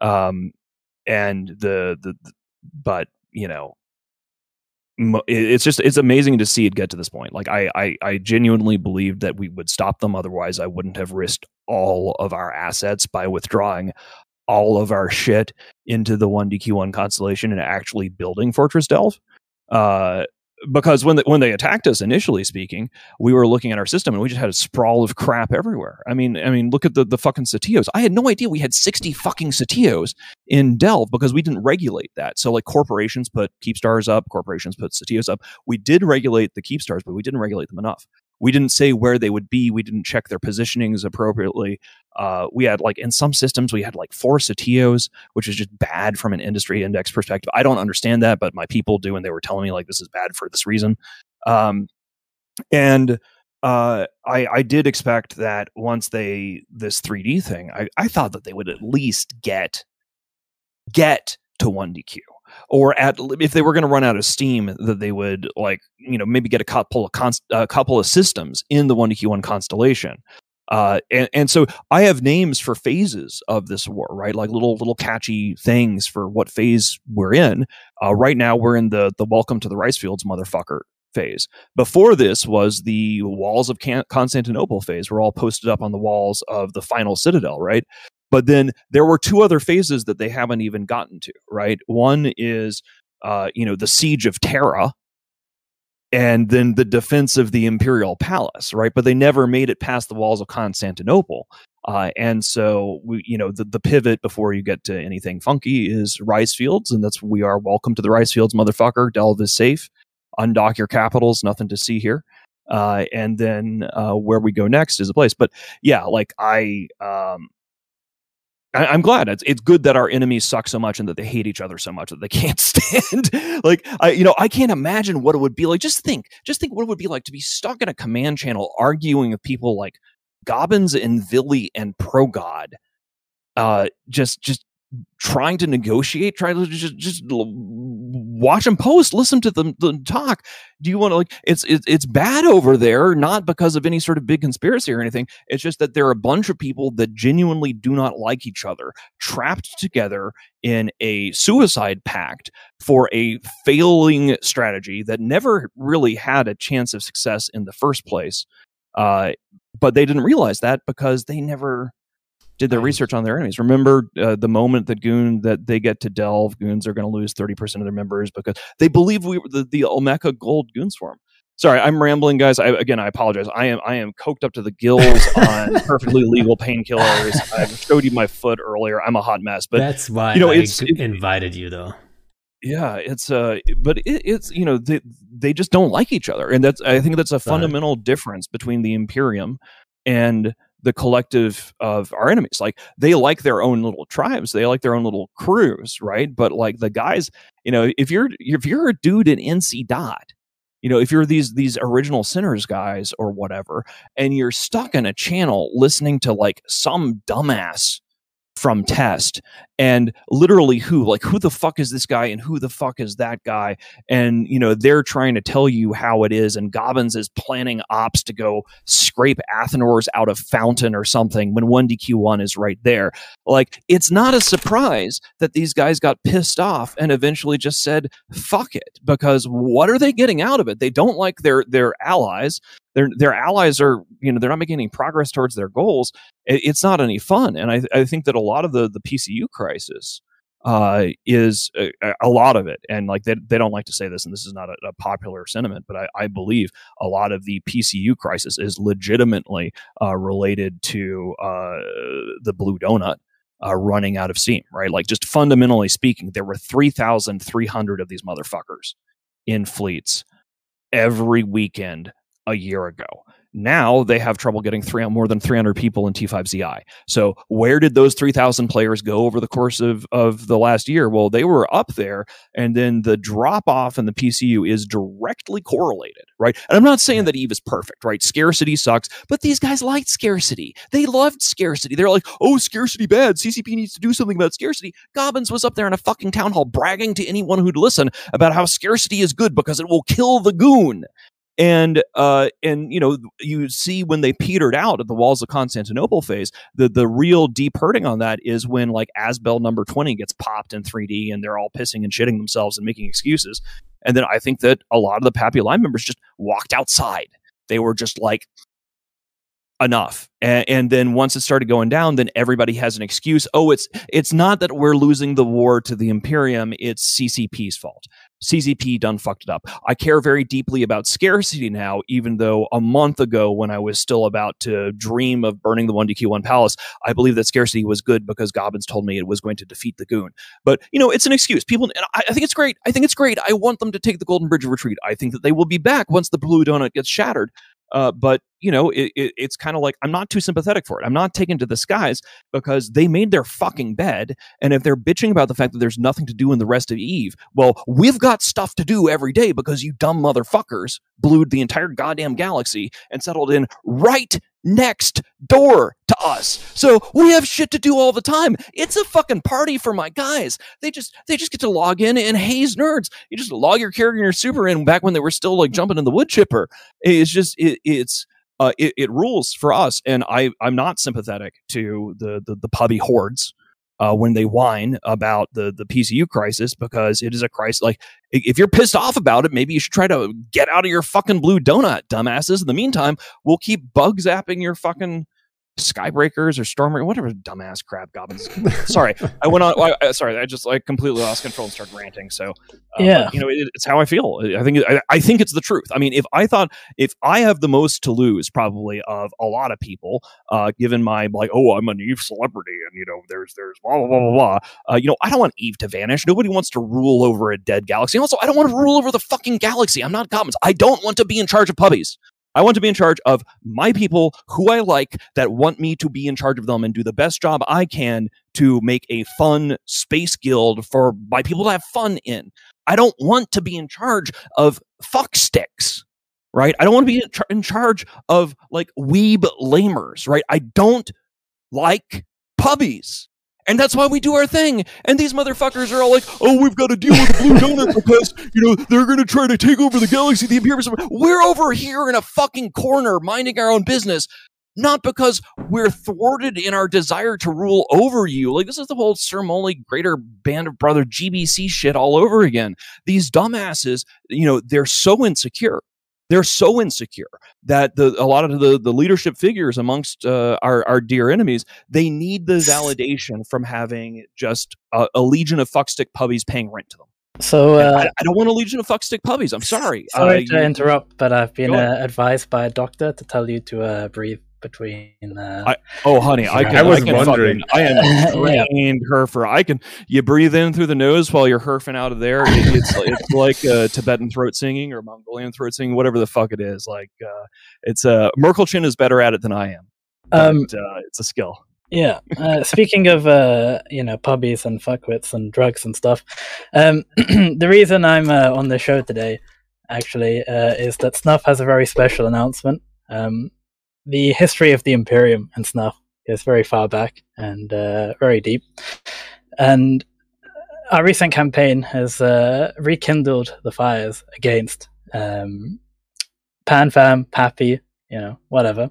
um and the the, the but you know it's just it's amazing to see it get to this point like I, I i genuinely believed that we would stop them otherwise i wouldn't have risked all of our assets by withdrawing all of our shit into the 1DQ1 constellation and actually building Fortress Delve. Uh, because when the, when they attacked us initially speaking, we were looking at our system and we just had a sprawl of crap everywhere. I mean, I mean, look at the the fucking Sotiyos. I had no idea we had sixty fucking Sotiyos in Delve because we didn't regulate that. So like corporations put Keepstars up, corporations put Sotiyos up. We did regulate the Keepstars, but we didn't regulate them enough We didn't say where they would be. We didn't check their positionings appropriately. Uh, we had like in some systems we had like four Sotiyos, which is just bad from an industry index perspective. I don't understand that, but my people do, and they were telling me like this is bad for this reason. Um, and uh, I, I did expect that once they this 3D thing, I, I thought that they would at least get get to 1DQ or at if they were going to run out of steam that they would like you know maybe get a couple of const, a couple of systems in the 1DQ1 constellation uh, and, and so I have names for phases of this war, right? Like little little catchy things for what phase we're in. Uh, right now, we're in the the welcome to the rice fields, motherfucker phase. Before this was the walls of Can- Constantinople phase. We're all posted up on the walls of the final citadel, right? But then there were two other phases that they haven't even gotten to, right? One is, uh, you know, the siege of Terra, and then the defense of the imperial palace, right? But they never made it past the walls of Constantinople. Uh, and so we, you know, the, the pivot before you get to anything funky is rice fields, and that's we are welcome to the rice fields, motherfucker. Delve is safe. Undock your capitals. Nothing to see here. Uh, and then uh, where we go next is a place. But yeah, like I, um, I, am glad it's it's good that our enemies suck so much and that they hate each other so much that they can't stand. like I, you know, I can't imagine what it would be like. Just think, just think what it would be like to be stuck in a command channel arguing with people like Gobbins and Villy and Progod. Uh, just just trying to negotiate, try to just just watch them post, listen to them, talk. Do you want to like it's, it's it's bad over there, not because of any sort of big conspiracy or anything. It's just that there are a bunch of people that genuinely do not like each other, trapped together in a suicide pact for a failing strategy that never really had a chance of success in the first place. Uh, but they didn't realize that because they never did their research on their enemies. Remember uh, the moment that Goon that they get to delve, goons are going to lose thirty percent of their members because they believe we the, the Olmeca Gold Goon Swarm. Sorry, I'm rambling, guys. I, again, I apologize. I am I am coked up to the gills on perfectly legal painkillers. I showed you my foot earlier. I'm a hot mess, but that's why you know I it's it, invited you though. Yeah, it's uh, but it, it's you know they they just don't like each other, and that's I think that's a fundamental difference between the Imperium and the collective of our enemies. Like they like their own little tribes, they like their own little crews, right? But like the guys, you know, if you're if you're a dude in NC dot, you know, if you're these these original sinners guys or whatever, and you're stuck in a channel listening to like some dumbass from test. And literally who like who the fuck is this guy and who the fuck is that guy? And you know they're trying to tell you how it is and Gobbins is planning ops to go scrape Athanors out of fountain or something when 1DQ1 is right there. Like it's not a surprise that these guys got pissed off and eventually just said fuck it because what are they getting out of it? They don't like their their allies their their allies are you know they're not making any progress towards their goals it, it's not any fun and I, I think that a lot of the the pcu crisis uh, is a, a, lot of it and like they, they don't like to say this and this is not a, a popular sentiment but I, I, believe a lot of the pcu crisis is legitimately uh, related to uh, the blue donut uh, running out of steam, right? Like just fundamentally speaking, there were 3,300 of these motherfuckers in fleets every weekend a year ago. Now they have trouble getting three, more than 300 people in T5ZI. So where did those 3,000 players go over the course of, of the last year? Well, they were up there, and then the drop off in the PCU is directly correlated, right? And I'm not saying that Eve is perfect, right? Scarcity sucks, but these guys liked scarcity. They loved scarcity. They're like, oh, scarcity bad. CCP needs to do something about scarcity. Gobbins was up there in a fucking town hall bragging to anyone who'd listen about how scarcity is good because it will kill the goon and uh, and you know you see when they petered out at the walls of Constantinople phase, the the real deep hurting on that is when like Azbel number twenty gets popped in 3D and they're all pissing and shitting themselves and making excuses. And then I think that a lot of the PAPI Line members just walked outside. They were just like, enough and, and, then once it started going down then everybody has an excuse oh it's it's not that we're losing the war to the imperium it's ccp's fault ccp done fucked it up. I care very deeply about scarcity now even though a month ago when i was still about to dream of burning the 1dq1 palace i believe that scarcity was good because gobbins told me it was going to defeat the goon. But you know it's an excuse. People I, I think it's great. I think it's great. I want them to take the golden bridge of retreat. I think that they will be back once the blue donut gets shattered Uh, but you know, it, it, it's kind of like I'm not too sympathetic for it. I'm not taken to the skies because they made their fucking bed, and if they're bitching about the fact that there's nothing to do in the rest of Eve, well, we've got stuff to do every day because you dumb motherfuckers blued the entire goddamn galaxy and settled in right next door to us. So we have shit to do all the time. It's a fucking party for my guys. They just they just get to log in and haze nerds. You just log your character and your super in back when they were still like jumping in the wood chipper. It's just it, it's uh, it, it, rules for us. And I, I'm not sympathetic to the, the, the pubby hordes uh, when they whine about the, the PCU crisis because it is a crisis. Like, if you're pissed off about it, maybe you should try to get out of your fucking blue donut, dumbasses. In the meantime, we'll keep bug zapping your fucking Skybreakers or Stormer, whatever dumbass crap goblins. sorry, I went on. I, sorry, I just like completely lost control and started ranting. So uh, yeah, you know, it, it's how I feel. I think I, I, think it's the truth. I mean, if I thought if I have the most to lose, probably of a lot of people, uh, given my like, oh, I'm an Eve celebrity, and you know, there's there's blah blah blah blah blah. Uh, you know, I don't want Eve to vanish. Nobody wants to rule over a dead galaxy. Also, I don't want to rule over the fucking galaxy. I'm not Gobbins. I don't want to be in charge of puppies. I want to be in charge of my people who I like that want me to be in charge of them and do the best job I can to make a fun space guild for my people to have fun in. I don't want to be in charge of fuck sticks, right? I don't want to be in, char- in charge of like weeb lamers, right? I don't like puppies. And that's why we do our thing. And these motherfuckers are all like, oh, we've got to deal with the Blue Donut because, you know, they're going to try to take over the galaxy, the Imperium. We're over here in a fucking corner minding our own business, not because we're thwarted in our desire to rule over you. Like, this is the whole SirMolle Greater Band of Brother GBC shit all over again. These dumbasses, you know, they're so insecure they're so insecure that the a lot of the the leadership figures amongst uh, our our dear enemies they need the validation from having just a, a legion of fuckstick puppies paying rent to them. So uh, I, I, don't want a legion of fuckstick puppies. I'm sorry. Sorry uh, to interrupt, but I've been uh, advised by a doctor to tell you to uh, breathe between. Uh, I, oh, honey, I can. I was I can wondering. Fucking, I am trained yeah. herfer. I can. You breathe in through the nose while you're herfing out of there. It, it's it's like uh, Tibetan throat singing or Mongolian throat singing, whatever the fuck it is. Like uh, it's uh, Merkelchen is better at it than I am. Um, but, uh, it's a skill. Yeah. Uh, speaking of uh, you know puppies and fuckwits and drugs and stuff, um, the reason I'm uh, on the show today actually uh, is that Snuff has a very special announcement. Um, the history of the Imperium and Snuff is very far back and uh, very deep. And our recent campaign has uh, rekindled the fires against um, PanFam, PAPI, you know, whatever.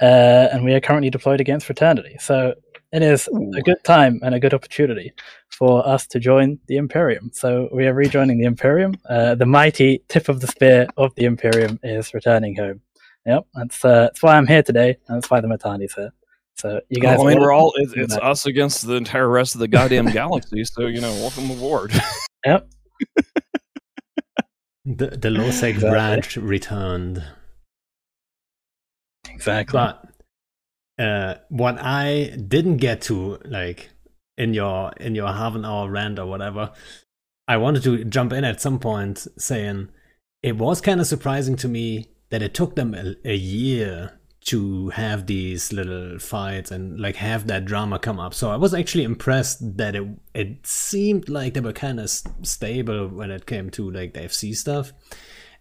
Uh, and we are currently deployed against Fraternity. So it is Ooh. a good time and a good opportunity for us to join the Imperium. So we are rejoining the Imperium. Uh, the mighty tip of the spear of the Imperium is returning home. Yep, that's uh, that's why I'm here today, and that's why the Mittani's here. So you guys, oh, I mean, we're all it's, it's us against the entire rest of the goddamn galaxy. So you know, welcome aboard. Yep. the the Lowsec exactly. branch returned. Exactly. But uh, what I didn't get to, like in your in your half an hour rant or whatever, I wanted to jump in at some point saying it was kind of surprising to me that it took them a, a year to have these little fights and like have that drama come up. So I was actually impressed that it it seemed like they were kind of stable when it came to like the FC stuff,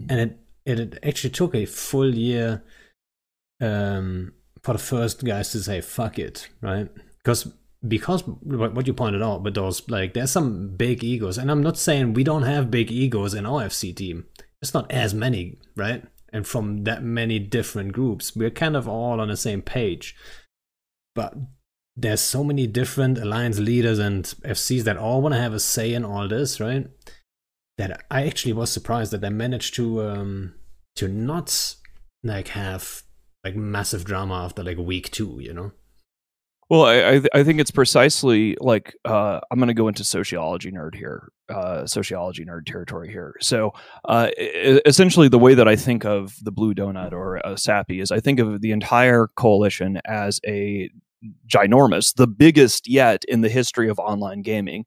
and it it actually took a full year um, for the first guys to say fuck it, right? Because because what you pointed out, but those like there's some big egos, and I'm not saying we don't have big egos in our FC team. It's not as many, right? And from that many different groups. We're kind of all on the same page. But there's so many different alliance leaders and FCs that all want to have a say in all this, right? That I actually was surprised that they managed to um to not like have like massive drama after like week two, you know? Well, I I think it's precisely like uh, I'm going to go into sociology nerd here, uh, sociology nerd territory here. So, uh, essentially, the way that I think of the Blue Donut or a PAPI is I think of the entire coalition as a ginormous, the biggest yet in the history of online gaming.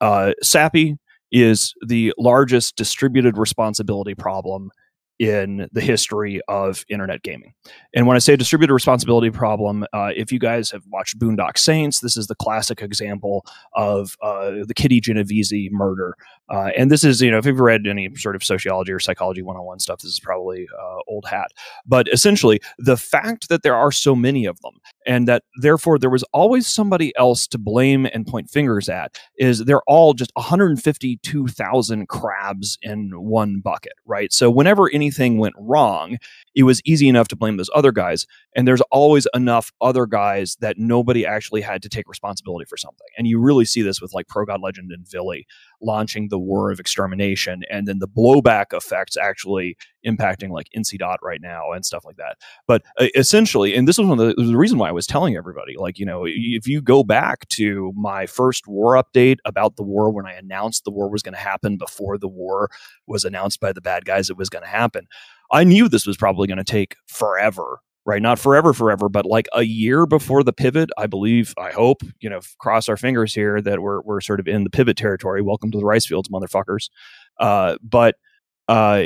Uh, PAPI is the largest distributed responsibility problem in the history of internet gaming. And when I say distributed responsibility problem, uh, if you guys have watched Boondock Saints, this is the classic example of uh, the Kitty Genovese murder. Uh, and this is, you know, if you've read any sort of sociology or psychology 101 stuff, this is probably uh, old hat. But essentially, the fact that there are so many of them and that therefore there was always somebody else to blame and point fingers at is they're all just 152,000 crabs in one bucket, right? So whenever anything went wrong, it was easy enough to blame those other guys. And there's always enough other guys that nobody actually had to take responsibility for something. And you really see this with like Pro God Legend and Vily launching the war of extermination and then the blowback effects actually impacting like NC dot right now and stuff like that. But uh, essentially, and this was one of the, the reason why I was telling everybody, like, you know, if you go back to my first war update about the war when I announced the war was going to happen before the war was announced by the bad guys, it was going to happen. I knew this was probably going to take forever, right? Not forever, forever, but like a year before the pivot. I believe, I hope, you know, cross our fingers here that we're we're sort of in the pivot territory. Welcome to the rice fields, motherfuckers. Uh, but uh,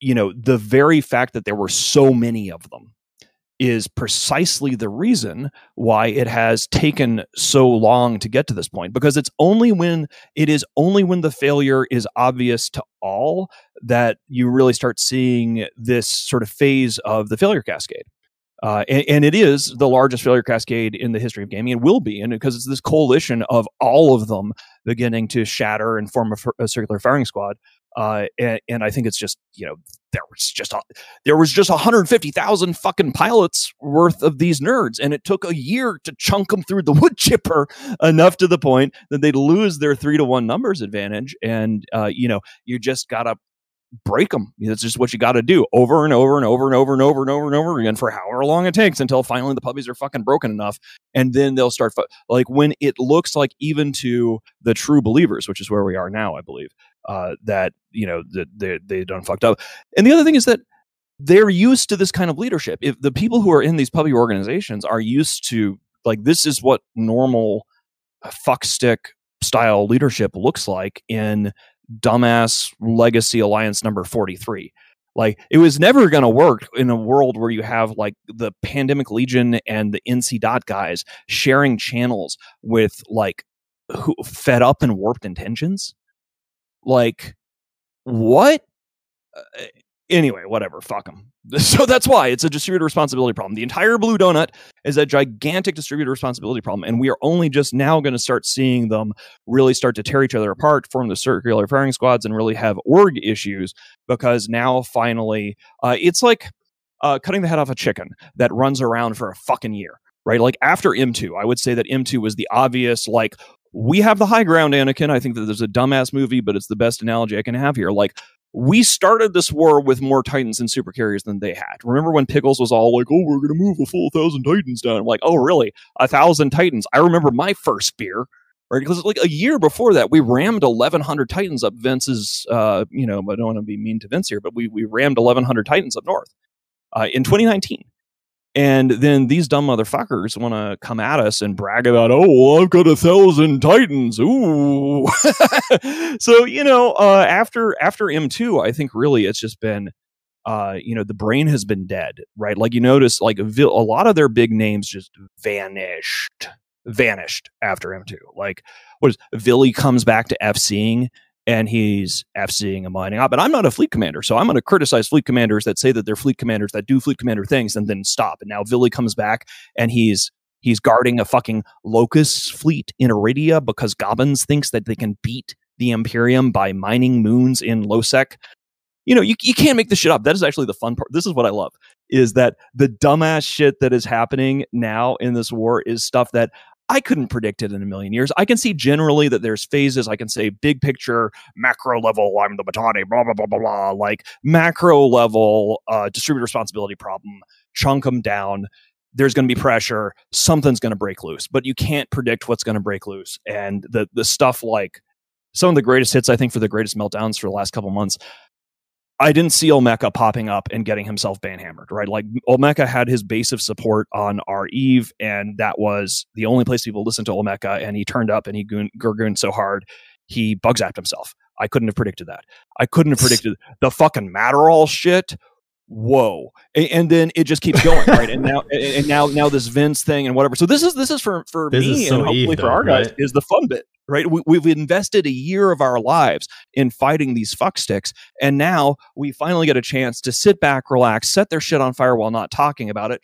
you know, the very fact that there were so many of them is precisely the reason why it has taken so long to get to this point because it's only when it is only when the failure is obvious to all that you really start seeing this sort of phase of the failure cascade. Uh, and, and, it is the largest failure cascade in the history of gaming and will be and because it's this coalition of all of them beginning to shatter and form a, a circular firing squad uh, and, and, I think it's just you know there was just a, there was just 150,000 fucking pilots worth of these nerds, and it took a year to chunk them through the wood chipper enough to the point that they'd lose their three to one numbers advantage, and uh, you know you just gotta break them. That's just what you got to do over and over and over and over and over and over and over again for however long it takes until finally the puppies are fucking broken enough. And then they'll start, fu- like when it looks like even to the true believers, which is where we are now, I believe, uh, that you know that they they done fucked up. And the other thing is that they're used to this kind of leadership. If the people who are in these puppy organizations are used to like this is what normal fuckstick style leadership looks like in dumbass legacy alliance number 43 like it was never going to work in a world where you have like the pandemic legion and the nc dot guys sharing channels with like who fed up and warped intentions like, what? Uh, anyway, whatever. Fuck them. So that's why it's a distributed responsibility problem. The entire blue donut is a gigantic distributed responsibility problem, and we are only just now going to start seeing them really start to tear each other apart, form the circular firing squads, and really have org issues because now finally uh, it's like uh, cutting the head off a chicken that runs around for a fucking year. Right, like after M2, I would say that M2 was the obvious, like, we have the high ground, Anakin. I think that there's a dumbass movie, but it's the best analogy I can have here. Like, we started this war with more Titans and super carriers than they had. Remember when Pickles was all like, oh, we're going to move a full thousand Titans down? I'm like, oh, really? A thousand Titans? I remember my first beer, right? Because like a year before that, we rammed 1,100 Titans up Vince's, uh, you know, I don't want to be mean to Vince here, but we, we rammed 1,100 Titans up north uh, in 2019. And then these dumb motherfuckers want to come at us and brag about, oh, well, I've got a thousand titans. Ooh. so, you know, uh, after after M2, I think really it's just been uh, you know, the brain has been dead, right? Like you notice, like a lot of their big names just vanished, vanished after M2. Like, what is Villy comes back to FCing and he's FCing and mining ah, up. And I'm not a fleet commander, so I'm going to criticize fleet commanders that say that they're fleet commanders that do fleet commander things and then stop. And now Vily comes back and he's he's guarding a fucking locust fleet in Aridia because Gobbins thinks that they can beat the Imperium by mining moons in Lowsec. You know, you, you can't make this shit up. That is actually the fun part. This is what I love is that the dumbass shit that is happening now in this war is stuff that I couldn't predict it in a million years. I can see generally that there's phases. I can say big picture, macro level, I'm the Mittani, blah, blah, blah, blah, blah. Like macro level, uh, distributed responsibility problem, chunk them down. There's going to be pressure. Something's going to break loose, but you can't predict what's going to break loose. And the, the stuff like some of the greatest hits, I think, for the greatest meltdowns for the last couple months I didn't see Olmeca popping up and getting himself banhammered, right? Like Olmeca had his base of support on our Eve, and that was the only place people listened to Olmeca, and he turned up and he gurgooned so hard he bug zapped himself. I couldn't have predicted that. I couldn't have predicted the fucking Matterall shit. Whoa! And, then it just keeps going, right? And now, and now, now this Vince thing and whatever. So this is this is for for This me so and hopefully Eve, for our guys right? is the fun bit, right? We, we've invested a year of our lives in fighting these fucksticks, and now we finally get a chance to sit back, relax, set their shit on fire while not talking about it.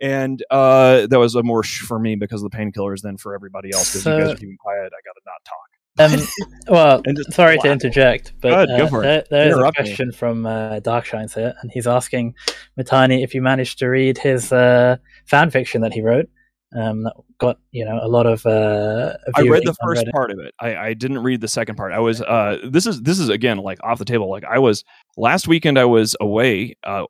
And uh, that was a more shh for me because of the painkillers than for everybody else. Because you guys are keeping quiet, I gotta not talk. Um, well, sorry to interject, but ahead, uh, for there, there is a Interrupt me. question from uh, Darkshines here, and he's asking Mittani if you managed to read his uh, fan fiction that he wrote. Um, that got you know a lot of. Uh, I read the first Reddit. part of it. I, I didn't read the second part. I was uh this is this is again like off the table. Like I was last weekend I was away. Uh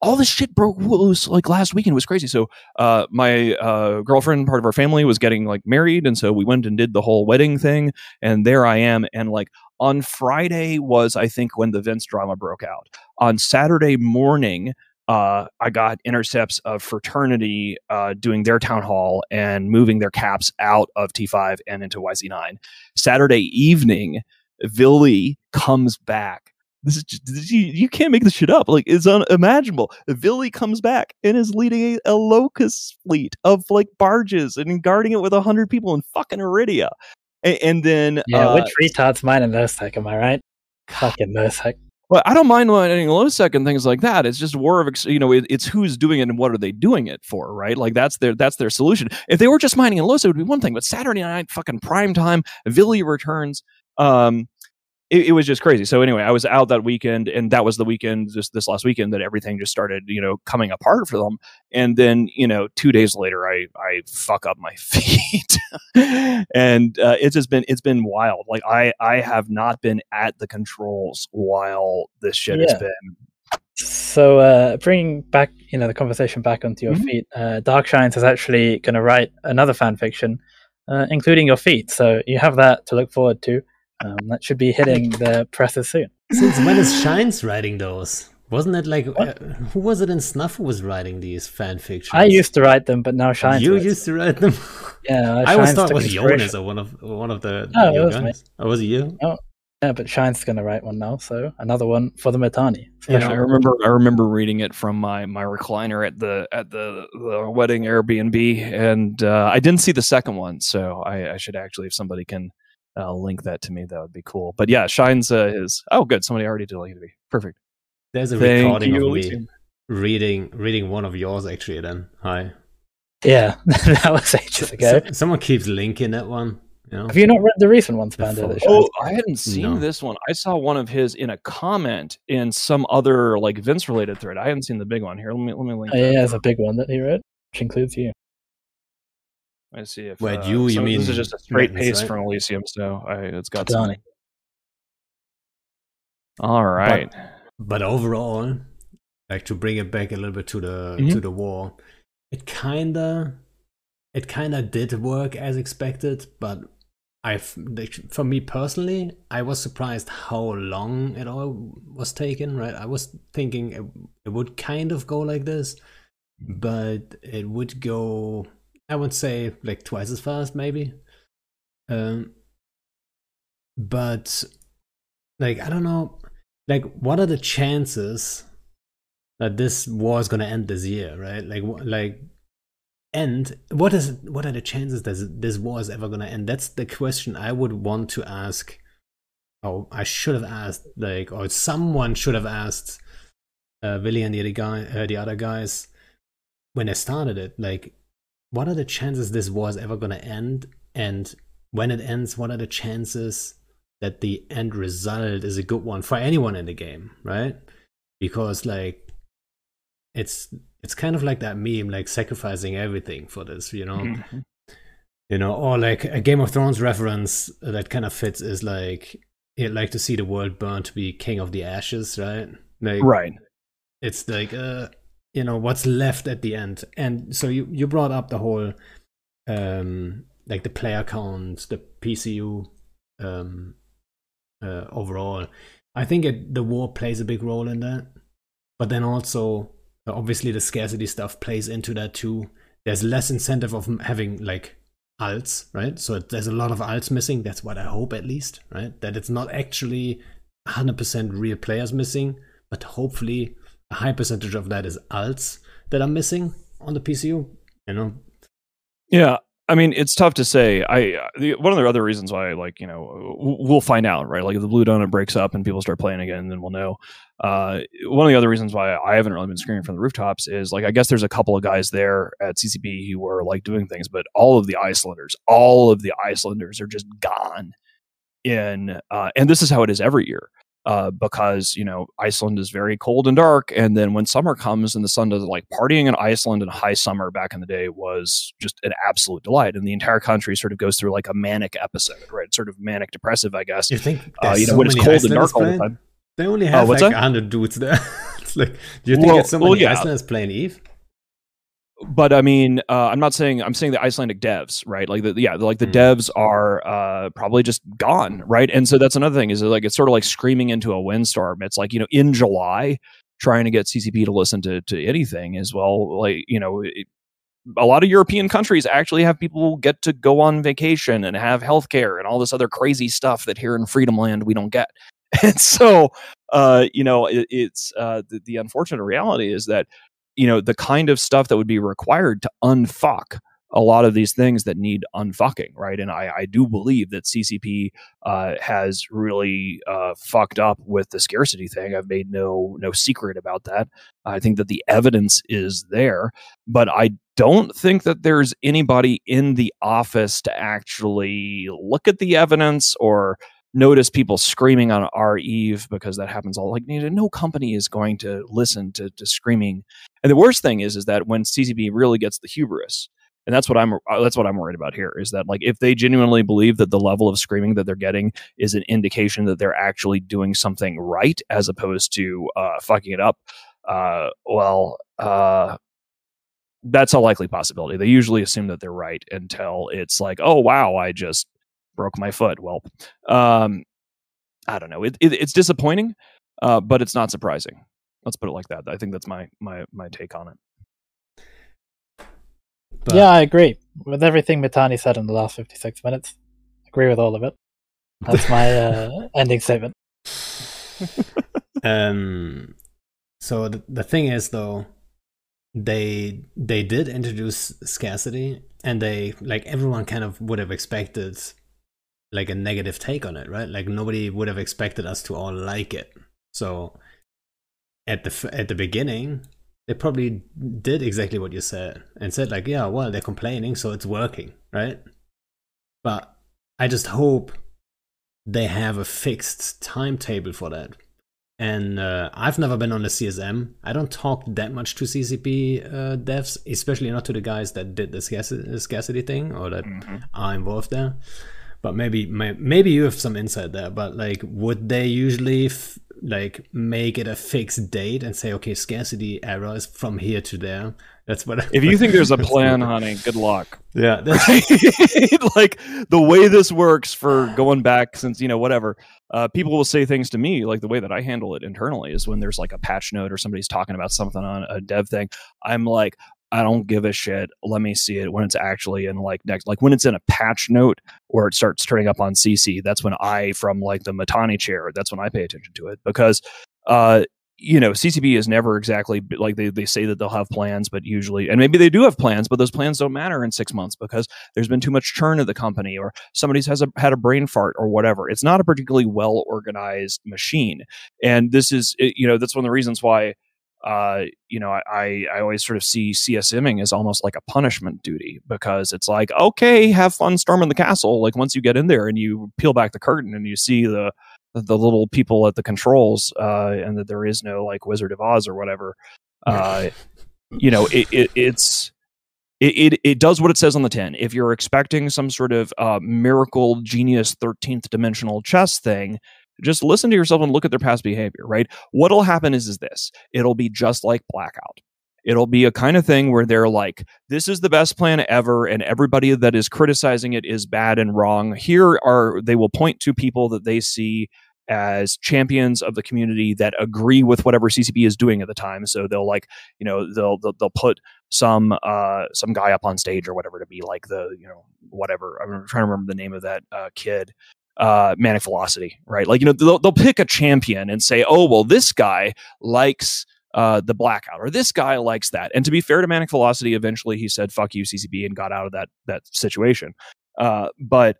all this shit broke loose like last weekend It was crazy. So uh my uh girlfriend, part of our family, was getting like married, and so we went and did the whole wedding thing, and there I am. And like on Friday was I think when the Vince drama broke out. On Saturday morning, uh, I got intercepts of fraternity uh, doing their town hall and moving their caps out of T5 and into YZ9. Saturday evening, Villy comes back. This is just, you, you can't make this shit up. Like it's unimaginable. Villy comes back and is leading a, a locust fleet of like barges and guarding it with a hundred people in fucking Aridia. And, and then Yeah, uh, which retard's mine in Lowsec, am I right? Fucking Lowsec. Well, I don't mind letting low sec and things like that. It's just war of you know, it, it's who's doing it and what are they doing it for, right? Like that's their that's their solution. If they were just mining in low sec, it would be one thing. But Saturday night, fucking prime time, Villy returns. Um, it, it was just crazy. So anyway, I was out that weekend, and that was the weekend, just this last weekend, that everything just started, you know, coming apart for them. And then, you know, two days later, I I fuck up my feet, and uh, it's just been it's been wild. Like I I have not been at the controls while this shit Yeah. has been. So, uh, bringing back, you know, the conversation back onto your Mhm. feet, uh, Darkshines is actually going to write another fan fiction, uh, including your feet. So you have that to look forward to. Um, that should be hitting the presses soon. Since when is Shines writing those? Wasn't it like uh, who was it in Snuff who was writing these fan fictions? I used to write them, but now Shines. you writes used to write them. Yeah, uh, I always Shines thought it was inspiration. Jonas or one of one of the No, it your was me. guys. Oh, was it you? Yeah, but Shine's going to write one now, so another one for the Mittani. Yeah, I remember I remember reading it from my my recliner at the at the, the wedding Airbnb, and uh, I didn't see the second one, so I, I should actually, if somebody can uh, link that to me, that would be cool. But yeah, Shines uh, is oh good, somebody already deleted me. Perfect. There's a Thank recording you, of me Elysium. reading reading one of yours actually. Then hi. Yeah, that was ages ago. So- someone keeps linking that one. You know? Have you not read the recent ones, Panda? full- that Shines Oh, I hadn't seen No. this one. I saw one of his in a comment in some other like Vince related thread. I hadn't seen the big one here. Let me let me link. Oh, yeah, that. there's a big one that he wrote, which includes you. Let's see if Wait, uh, you- you mean this is just a straight Mittens, paste right? from Elysium, so I, it's got some. All right. but overall, like to bring it back a little bit to the Mhm. to the war, it kinda it kinda did work as expected, but I for me personally, I was surprised how long it all was taken. Right, I was thinking it, it would kind of go like this, but it would go. I would say like twice as fast, maybe. Um, but like I don't know, like what are the chances that this war is gonna end this year, right? Like, like, end. What is? What are the chances that this war is ever gonna end? That's the question I would want to ask. Oh, I should have asked, like, or someone should have asked, uh, Willie and the other guy, uh, the other guys, when they started it. Like, what are the chances this war is ever gonna end? And when it ends, what are the chances that the end result is a good one for anyone in the game, right? Because like it's it's kind of like that meme, like sacrificing everything for this, you know. Mhm. You know, or like a Game of Thrones reference that kind of fits is like you'd like to see the world burn to be king of the ashes, right? Like Right. it's like uh you know what's left at the end and so you you brought up the whole um like the player counts the pcu um uh overall i think it the war plays a big role in that but then also obviously the scarcity stuff plays into that too there's less incentive of having like alts, right? So there's a lot of alts missing. That's what I hope, at least, right? That it's not actually 100% real players missing, but hopefully a high percentage of that is alts that are missing on the PCU. You know? Yeah, I mean, it's tough to say. I the, one of the other reasons why, like, you know, we'll find out, right? Like, if the blue donut breaks up and people start playing again, then we'll know. Uh, one of the other reasons why I haven't really been screaming from the rooftops is like, I guess there's a couple of guys there at CCP who are like doing things, but all of the Icelanders, all of the Icelanders are just gone. In uh, and this is how it is every year uh, because you know Iceland is very cold and dark, and then when summer comes and the sun does like partying in Iceland in high summer back in the day was just an absolute delight, and the entire country sort of goes through like a manic episode, right? Sort of manic depressive, I guess. You think uh, you know so when it's cold Icelanders and dark playing? all the time. They only have what's like that? hundred dudes there. it's like, do you think Well- it's so well, many yeah. Icelanders playing Eve? But I mean, uh, I'm not saying I'm saying the Icelandic devs, right? Like the yeah, like the Mm. devs are uh, probably just gone, right? And so that's another thing is like it's sort of like screaming into a windstorm. It's like you know in July trying to get CCP to listen to to anything as well. Like you know. It, a lot of European countries actually have people get to go on vacation and have healthcare and all this other crazy stuff that here in Freedom Land we don't get. And so, uh, you know, it, it's uh, the, the unfortunate reality is that you know the kind of stuff that would be required to unfuck a lot of these things that need unfucking right? And i, I do believe that ccp uh, has really uh, fucked up with the scarcity thing. I've made no no secret about that. I think that the evidence is there but i don't think that there's anybody in the office to actually look at the evidence or notice people screaming on our eve because that happens all like no company is going to listen to, to screaming and the worst thing is, is that when CCP really gets the hubris, and that's what I'm uh, that's what I'm worried about here is that like if they genuinely believe that the level of screaming that they're getting is an indication that they're actually doing something right as opposed to uh, fucking it up, uh, well, uh, that's a likely possibility. They usually assume that they're right until it's like, oh wow, I just broke my foot. Well, um, I don't know. It, it, it's disappointing, uh, but it's not surprising. Let's put it like that. I think that's my my my take on it. But yeah, I agree with everything Mittani said in the last 56 minutes. Agree with all of it. That's my uh, ending statement. um so the, the thing is though they they did introduce scarcity and they like everyone kind of would have expected like a negative take on it right? Like nobody would have expected us to all like it. So at the at the beginning they probably did exactly what you said and said like yeah well they're complaining so it's working right? But i just hope they have a fixed timetable for that. And uh, I've never been on the CSM. I don't talk that much to CCP uh, devs, especially not to the guys that did the scarcity, scarcity thing or that are involved there. But maybe maybe you have some insight there. But like, would they usually f- like make it a fixed date and say, okay, scarcity error is from here to there? That's what. If you think there's a plan, honey, good luck. yeah, that's like the way this works for going back since you know whatever uh, people will say things to me like the way that i handle it internally is when there's like a patch note or somebody's talking about something on a dev thing i'm like i don't give a shit let me see it when it's actually in like next like when it's in a patch note or it starts turning up on SiSi that's when i from like the mittani chair that's when i pay attention to it because uh you know, CCP is never exactly like they, they say that they'll have plans, but usually, and maybe they do have plans, but those plans don't matter in six months because there's been too much churn of the company or somebody's has a, had a brain fart or whatever. It's not a particularly well organized machine. And this is, you know, that's one of the reasons why, uh, you know, I, I always sort of see CSMing as almost like a punishment duty because it's like, okay, have fun storming the castle. Like once you get in there and you peel back the curtain and you see the, the little people at the controls, uh, and that there is no like Wizard of Oz or whatever. Uh, you know, it, it it's it, it it does what it says on the tin. If you're expecting some sort of uh, miracle genius thirteenth dimensional chess thing, just listen to yourself and look at their past behavior. Right? What'll happen is is this: it'll be just like blackout. It'll be a kind of thing where they're like, this is the best plan ever, and everybody that is criticizing it is bad and wrong. Here are they will point to people that they see as champions of the community that agree with whatever CCP is doing at the time. So they'll like, you know, they'll they'll, they'll put some uh some guy up on stage or whatever to be like the you know whatever. I'm trying to remember the name of that uh, kid uh, Manic Velocity, right? Like, you know, they'll, they'll pick a champion and say, oh, well, this guy likes uh, the blackout, or this guy likes that. And to be fair to Manic Velocity, eventually he said, fuck you, CCP, and got out of that, that situation. Uh, but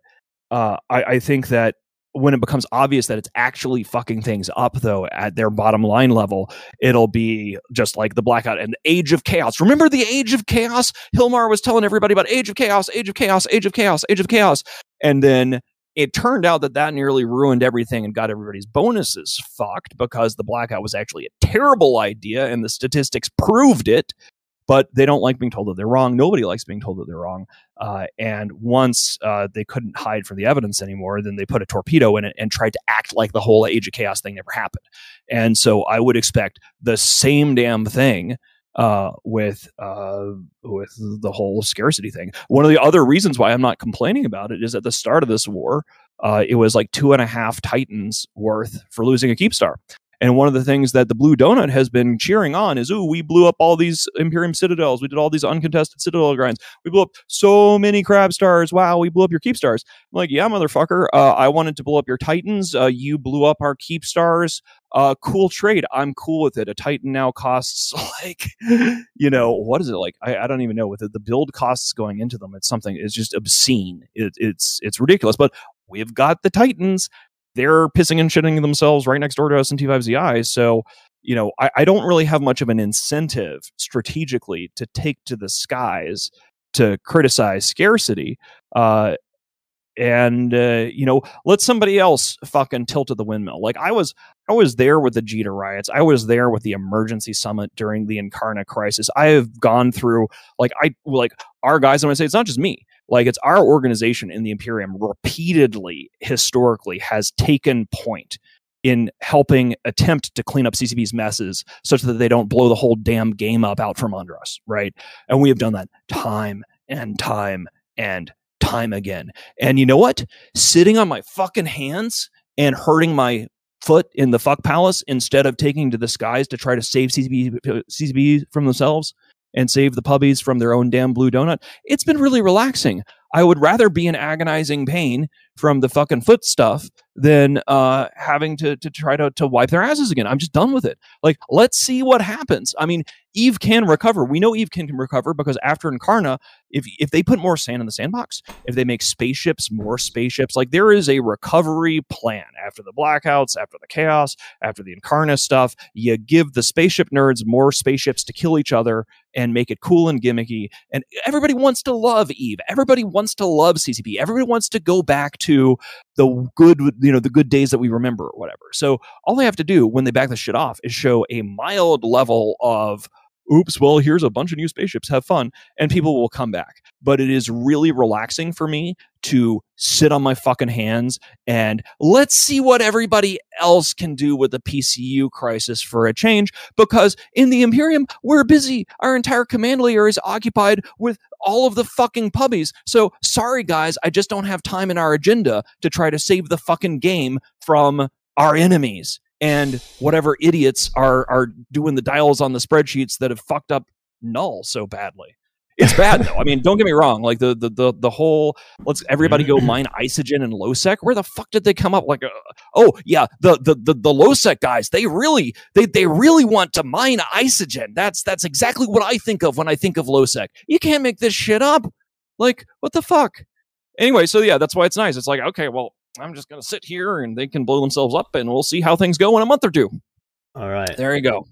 uh, I, I think that when it becomes obvious that it's actually fucking things up, though, at their bottom line level, it'll be just like the blackout and the age of chaos. Remember the age of chaos? Hilmar was telling everybody about age of chaos, age of chaos, age of chaos, age of chaos. And then it turned out that that nearly ruined everything and got everybody's bonuses fucked because the blackout was actually a terrible idea and the statistics proved it but they don't like being told that they're wrong. Nobody likes being told that they're wrong. Uh, and once uh, they couldn't hide from the evidence anymore then they put a torpedo in it and tried to act like the whole age of chaos thing never happened. And so i would expect the same damn thing uh, with uh, with the whole scarcity thing. One of the other reasons why I'm not complaining about it is at the start of this war, uh, it was like two and a half titans worth for losing a Keepstar. And one of the things that the Blue Donut has been cheering on is, ooh, we blew up all these Imperium citadels. We did all these uncontested citadel grinds. We blew up so many crab stars. Wow, we blew up your Keepstars. I'm like, yeah, motherfucker. Uh, I wanted to blow up your titans. Uh, you blew up our Keepstars. Uh, cool trade. I'm cool with it. A titan now costs like, you know, what is it like? I, I don't even know. With it, the build costs going into them, it's something. It's just obscene. It, it's it's ridiculous. But we've got the titans they're pissing and shitting themselves right next door to us in T5ZI. So, you know, I, I don't really have much of an incentive strategically to take to the skies to criticize scarcity. Uh, and uh, you know, let somebody else fucking tilt at the windmill. Like I was, I was there with the Jita riots. I was there with the emergency summit during the Incarna crisis. I have gone through, like, I like our guys. I'm gonna say it's not just me. Like it's our organization in the Imperium repeatedly, historically, has taken point in helping attempt to clean up CCP's messes such that they don't blow the whole damn game up out from under us, right? And we have done that time and time and time again. And you know what? Sitting on my fucking hands and hurting my foot in the fuck palace instead of taking to the skies to try to save CCP, CCP from themselves and save the puppies from their own damn blue donut. It's been really relaxing. I would rather be in agonizing pain from the fucking foot stuff than uh, having to to try to to wipe their asses again. I'm just done with it. Like, let's see what happens. I mean, Eve can recover. We know Eve can, can recover because after Incarna, if if they put more sand in the sandbox, if they make spaceships, more spaceships, like there is a recovery plan after the blackouts, after the chaos, after the Incarna stuff. You give the spaceship nerds more spaceships to kill each other and make it cool and gimmicky. And everybody wants to love Eve. Everybody wants to love CCP. Everybody wants to go back to the good, you know, the good days that we remember or whatever. So all they have to do when they back the shit off is show a mild level of oops, well, here's a bunch of new spaceships, have fun, and mm-hmm. people will come back. But it is really relaxing for me to sit on my fucking hands and let's see what everybody else can do with the PCU crisis for a change. Because in the Imperium, we're busy. Our entire command layer is occupied with all of the fucking puppies. So sorry, guys, I just don't have time in our agenda to try to save the fucking game from our enemies and whatever idiots are are doing the dials on the spreadsheets that have fucked up null so badly. It's bad though. I mean, don't get me wrong. Like the the the, the whole let's everybody go mine isogen and lowsec. Where the fuck did they come up? Like, uh, oh yeah, the the the the lowsec guys. They really they they really want to mine isogen. That's that's exactly what I think of when I think of lowsec. You can't make this shit up. Like, what the fuck? Anyway, so yeah, that's why it's nice. It's like, okay, well, I'm just going to sit here and they can blow themselves up and we'll see how things go in a month or two. All right. There you go.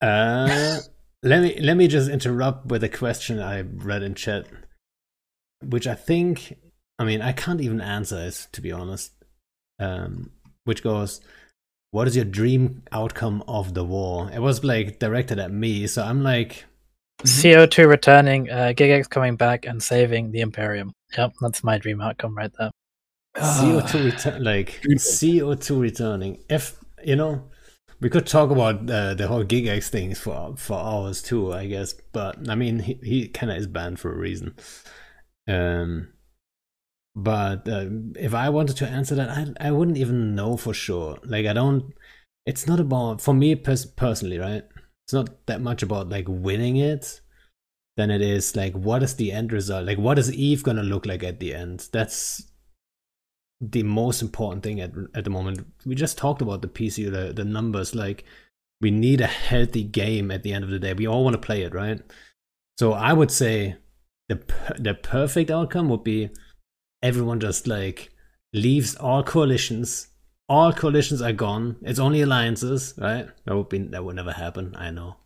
Uh, let me let me just interrupt with a question I read in chat, which I think I mean I can't even answer it to be honest. Um, which goes, "What is your dream outcome of the war?" It was like directed at me, so I'm like, CO2 returning, uh, GigX coming back and saving the Imperium. Yep, that's my dream outcome right there. CO2 return, like CO2 returning. If you know, we could talk about uh, the whole GigX things for for hours too, I guess. But I mean, he, he kind of is banned for a reason. Um, But uh, if I wanted to answer that, I I wouldn't even know for sure. Like I don't. It's not about for me pers- personally, right? It's not that much about like winning it than it is like what is the end result? Like what is Eve gonna look like at the end? That's the most important thing at at the moment. We just talked about the PC, the the numbers. Like we need a healthy game at the end of the day. We all want to play it, right? So I would say the the perfect outcome would be everyone just like leaves all coalitions. All coalitions are gone. It's only alliances, right? That would be that would never happen. I know,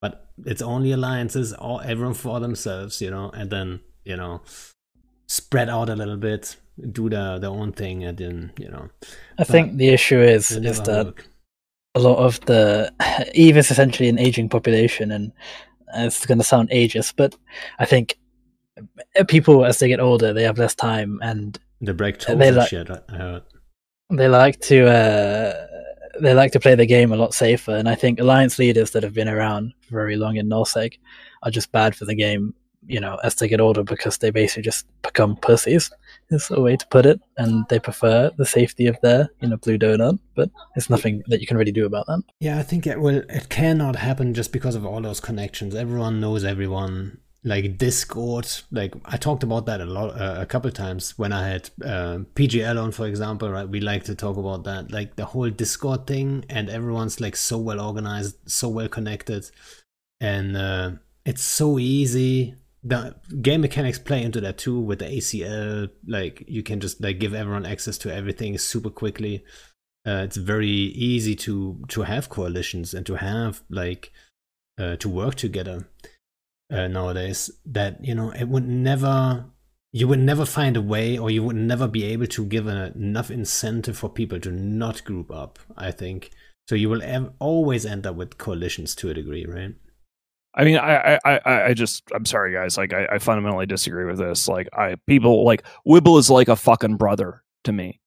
but it's only alliances. All everyone for themselves, you know, and then you know spread out a little bit, do the their own thing, and then you know. I think the issue is is that work. a lot of the Eve is essentially an aging population, and it's going to sound ageist, but I think people as they get older, they have less time, and they break they like, shit. They like to uh, they like to play the game a lot safer, and I think alliance leaders that have been around very long in nullsec are just bad for the game. You know, as they get older, because they basically just become pussies. Is a way to put it, and they prefer the safety of their, you know, blue donut. But there's nothing that you can really do about that. Yeah, I think it will. It cannot happen just because of all those connections. Everyone knows everyone like Discord. Like I talked about that a lot, uh, a couple times when I had uh, PGL on, for example. Right, we like to talk about that, like the whole Discord thing, and everyone's like so well organized, so well connected, and uh, it's so easy. The game mechanics play into that too with the ACL. Like you can just like give everyone access to everything super quickly. Uh, it's very easy to to have coalitions and to have like uh, to work together uh, nowadays that you know it would never you would never find a way or you would never be able to give enough incentive for people to not group up i think so you will ev- always end up with coalitions to a degree right I mean, I, I, I just, I'm sorry, guys. Like, I, I fundamentally disagree with this. Like, I, people, like, Wibla is like a fucking brother to me,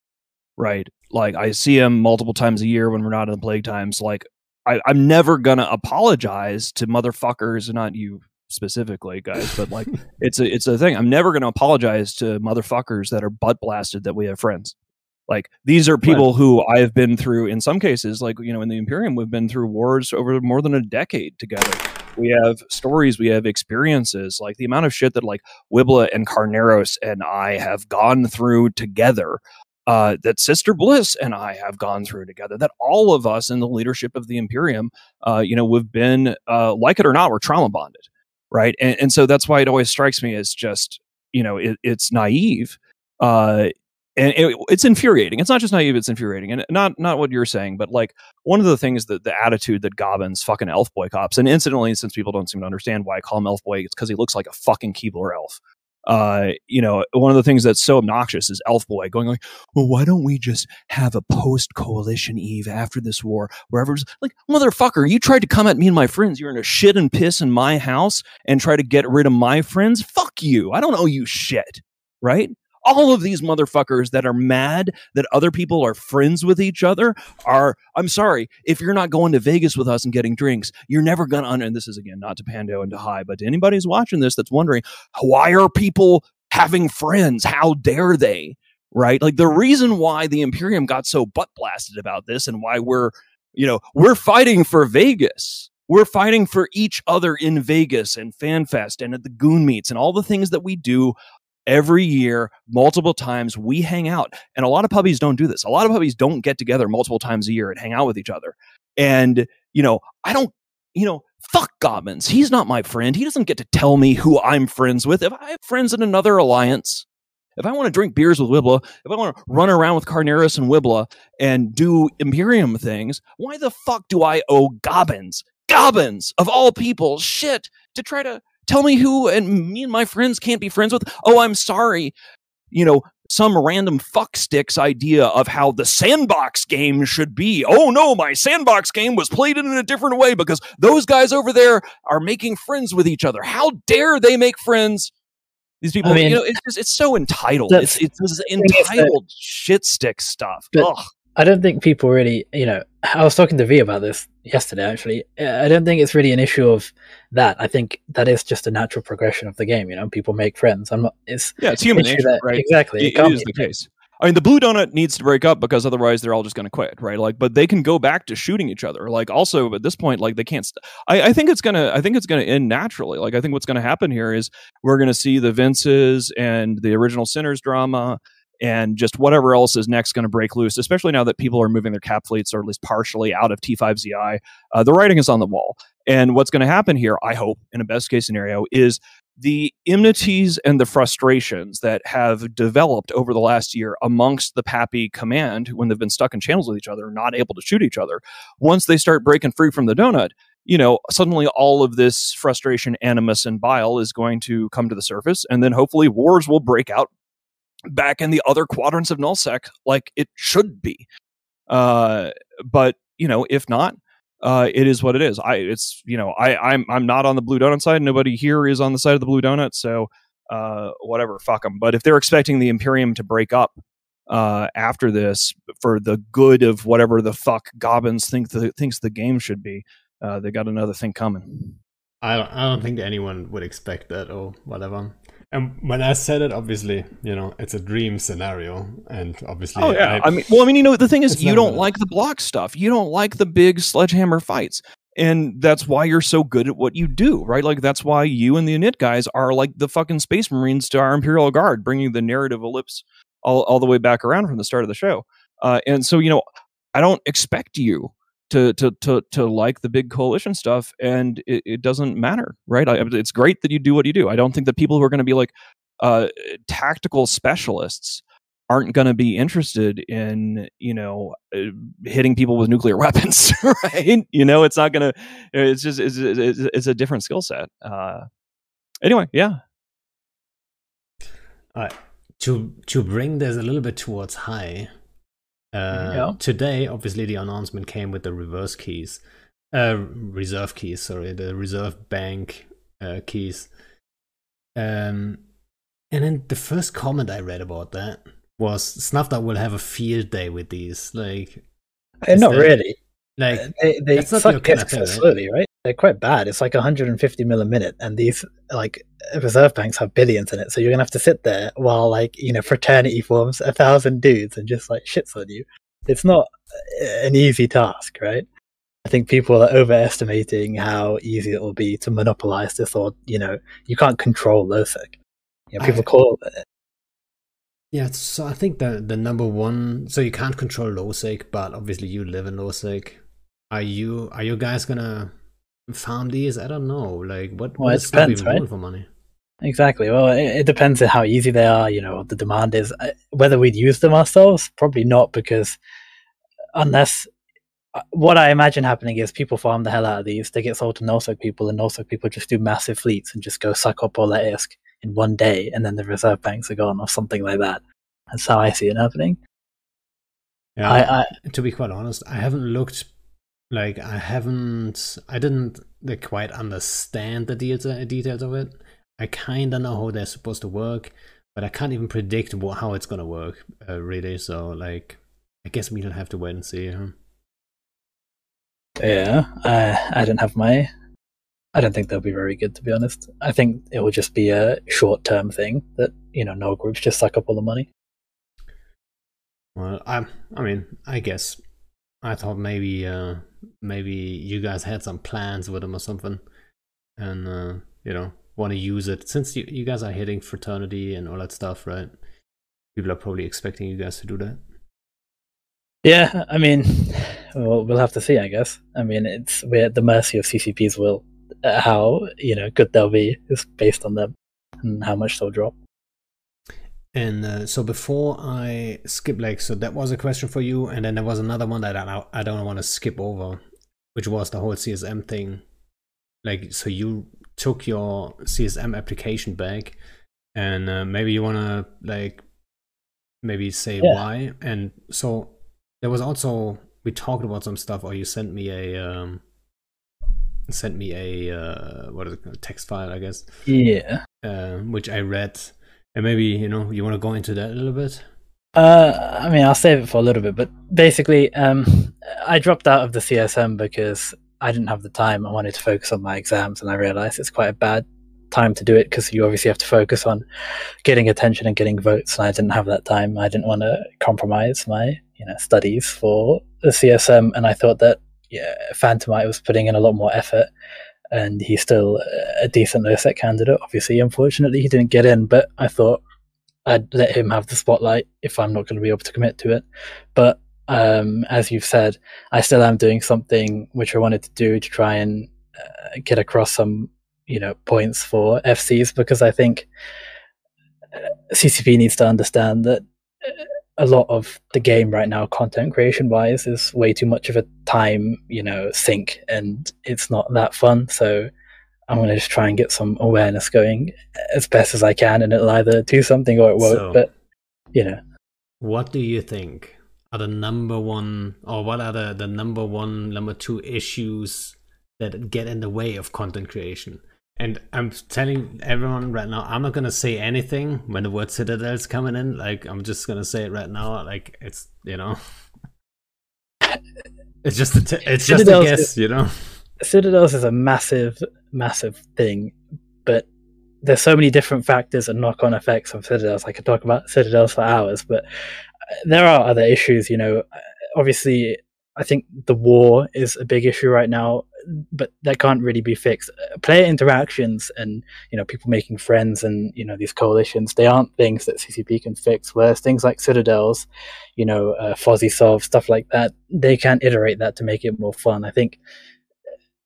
right? Like, I see him multiple times a year when we're not in the plague times. Like, I, I'm never gonna apologize to motherfuckers, not you specifically, guys, but like it's a it's a thing. I'm never going to apologize to motherfuckers that are butt blasted that we have friends. Like these are people right. who I have been through in some cases, like you know, in the Imperium, we've been through wars over more than a decade together. We have stories, we have experiences, like the amount of shit that like Wibla and Carneros and I have gone through together. Uh, that Sister Bliss and I have gone through together. That all of us in the leadership of the Imperium, uh, you know, we've been uh, like it or not, we're trauma bonded right? And, and so that's why it always strikes me as just you know it, it's naive. And it, it's infuriating. It's not just naive; it's infuriating, and not not what you're saying, but like one of the things that the attitude that Gobbins fucking elf boy cops, and incidentally, since people don't seem to understand why I call him elf boy, it's because he looks like a fucking Keebler elf uh, you know, one of the things that's so obnoxious is Elf Boy going like, well, why don't we just have a post coalition Eve after this war, wherever like, motherfucker, you tried to come at me and my friends. You're in a shit and piss in my house and try to get rid of my friends. Fuck you. I don't owe you shit. Right all of these motherfuckers that are mad that other people are friends with each other are i'm sorry if you're not going to vegas with us and getting drinks you're never gonna and this is again not to Panda and to high but to anybody who's watching this that's wondering why are people having friends? How dare they? Right? Like the reason why the imperium got so butt blasted about this and why we're you know we're fighting for vegas. We're fighting for each other in Vegas and FanFest and at the Goon Meets and all the things that we do every year, multiple times. We hang out. And a lot of puppies don't do this. A lot of puppies don't get together multiple times a year and hang out with each other. And, you know, I don't, you know, fuck Gobbins. He's not my friend. He doesn't get to tell me who I'm friends with. If I have friends in another alliance, if I want to drink beers with Wibla, if I want to run around with Carneros and Wibla and do Imperium things, why the fuck do I owe Gobbins, Gobbins of all people, shit to try to tell me who and me and my friends can't be friends with. Oh, I'm sorry. You know, some random fuck sticks idea of how the sandbox game should be. Oh no, my sandbox game was played in a different way because those guys over there are making friends with each other. How dare they make friends? These people, I mean, you know, it's just, it's so entitled. It's it's this entitled shit stick stuff. But, I don't think people really, you know, I was talking to V about this yesterday. Actually, I don't think it's really an issue of that. I think that is just a natural progression of the game. You know, people make friends. I'm not. It's yeah, it's human nature, that, right? Exactly. It, it is the case. I mean, the blue donut needs to break up because otherwise they're all just going to quit, right? Like, but they can go back to shooting each other. Like, also at this point, like they can't. St- I, I think it's gonna. I think it's gonna end naturally. Like, I think what's going to happen here is we're going to see the Vinces and the original Sinners drama and just whatever else is next going to break loose, especially now that people are moving their cap fleets or at least partially out of T5ZI. Uh, the writing is on the wall. And what's going to happen here, I hope, in a best case scenario, is the enmities and the frustrations that have developed over the last year amongst the PAPI command when they've been stuck in channels with each other, not able to shoot each other, once they start breaking free from the donut, you know, suddenly all of this frustration, animus, and bile is going to come to the surface. And then hopefully wars will break out back in the other quadrants of nullsec like it should be. Uh, but, you know, if not, uh, it is what it is. I it's you know I I'm I'm not on the blue donut side. Nobody here is on the side of the blue donut. So uh, whatever, fuck them. But if they're expecting the Imperium to break up uh, after this for the good of whatever the fuck Gobbins think the, thinks the game should be, uh, they got another thing coming. I don't, I don't think anyone would expect that or whatever. And when I said it, obviously, you know, it's a dream scenario, and obviously, oh yeah. I, I mean, well, I mean, you know, the thing is, you don't like the block stuff. You don't like the big sledgehammer fights, and that's why you're so good at what you do, right? Like that's why you and the Init guys are like the fucking space marines to our imperial guard, bringing the narrative ellipse all all the way back around from the start of the show. Uh, and so, you know, I don't expect you to to to to like the big coalition stuff, and it, it doesn't matter, right? I, it's great that you do what you do. I don't think that people who are going to be like uh, tactical specialists aren't going to be interested in you know uh, hitting people with nuclear weapons right you know it's not going to it's just it's, it's, it's, a different skill set uh anyway yeah uh, to to bring this a little bit towards high uh, yeah. Today, obviously, the announcement came with the reverse keys, uh, reserve keys. Sorry, the reserve bank uh, keys. Um, and then the first comment I read about that was Snuffed Out will have a field day with these. Like, uh, not really. Like, they they suck ISK so slowly, right? They're quite bad. It's like 150 mil a minute, and these like reserve banks have billions in it. So you're gonna have to sit there while like you know fraternity forms a thousand dudes and just like shits on you. It's not an easy task, right? I think people are overestimating how easy it will be to monopolize this, or you know, you can't control LowSec. You know, people I, call it. Yeah, so I think the the number one, so you can't control LowSec, but obviously you live in LowSec. Are you are you guys gonna farm these? I don't know. Like what? Well, what it depends, right? For money. Exactly. Well, it, it, depends on how easy they are. You know, the demand is uh, whether we'd use them ourselves. Probably not, because unless uh, what I imagine happening is people farm the hell out of these. They get sold to NullSec people, and NullSec people just do massive fleets and just go suck up all that ISK in one day, and then the reserve banks are gone, or something like that. That's how I see it happening. Yeah. I, I, to be quite honest, I haven't looked like I haven't, I didn't like, quite understand the details, details of it. I kind of know how they're supposed to work, but I can't even predict what, how it's gonna work, uh, really. So, like, I guess we'll have to wait and see. Huh? Yeah, I I don't have my. I don't think they'll be very good, to be honest. I think it will just be a short-term thing that you know no groups just suck up all the money. Well, I I mean, I guess I thought maybe uh maybe you guys had some plans with them or something, and uh, you know want to use it since you, you guys are hitting fraternity and all that stuff, right? People are probably expecting you guys to do that. Yeah, I mean, well, we'll have to see, I guess. I mean, it's we're at the mercy of CCP's will. Uh, how you know good they'll be is based on them and how much they'll drop. And uh, so before I skip, like, so that was a question for you, and then there was another one that I, I don't want to skip over, which was the whole CSM thing. Like, so you took your CSM application back, and uh, maybe you want to like maybe say yeah. why. And so there was also we talked about some stuff, or you sent me a um, sent me a uh, what is it, a text file, I guess. Yeah. Uh, which I read and maybe you know you want to go into that a little bit. Uh, I mean, I'll save it for a little bit, but basically, um, I dropped out of the CSM because I didn't have the time. I wanted to focus on my exams, and I realized it's quite a bad time to do it because you obviously have to focus on getting attention and getting votes, and I didn't have that time. I didn't want to compromise my you know studies for the CSM, and I thought that yeah, Phantomite was putting in a lot more effort, and he's still a decent OSEC candidate. Obviously, unfortunately, he didn't get in, but I thought I'd let him have the spotlight if I'm not going to be able to commit to it. But um, as you've said, I still am doing something which I wanted to do to try and uh, get across some, you know, points for FCs because I think uh, CCP needs to understand that uh, a lot of the game right now, content creation wise, is way too much of a time, you know, sink, and it's not that fun. So I'm going to just try and get some awareness going as best as I can, and it'll either do something or it won't. So, but you know, what do you think are the number one, or what are the, the number one, number two issues that get in the way of content creation? And I'm telling everyone right now, I'm not gonna say anything when the word Citadel's coming in. Like I'm just gonna say it right now. Like it's you know, it's just a t- it's just a guess, you know. Citadels is a massive, massive thing, but there's so many different factors and knock-on effects of Citadels. I could talk about Citadels for hours, but uh, there are other issues. You know, obviously, I think the war is a big issue right now but that can't really be fixed. Player interactions and you know people making friends and you know these coalitions they aren't things that CCP can fix. Whereas things like citadels, you know, uh, Fozzie Sov stuff like that, they can iterate that to make it more fun. I think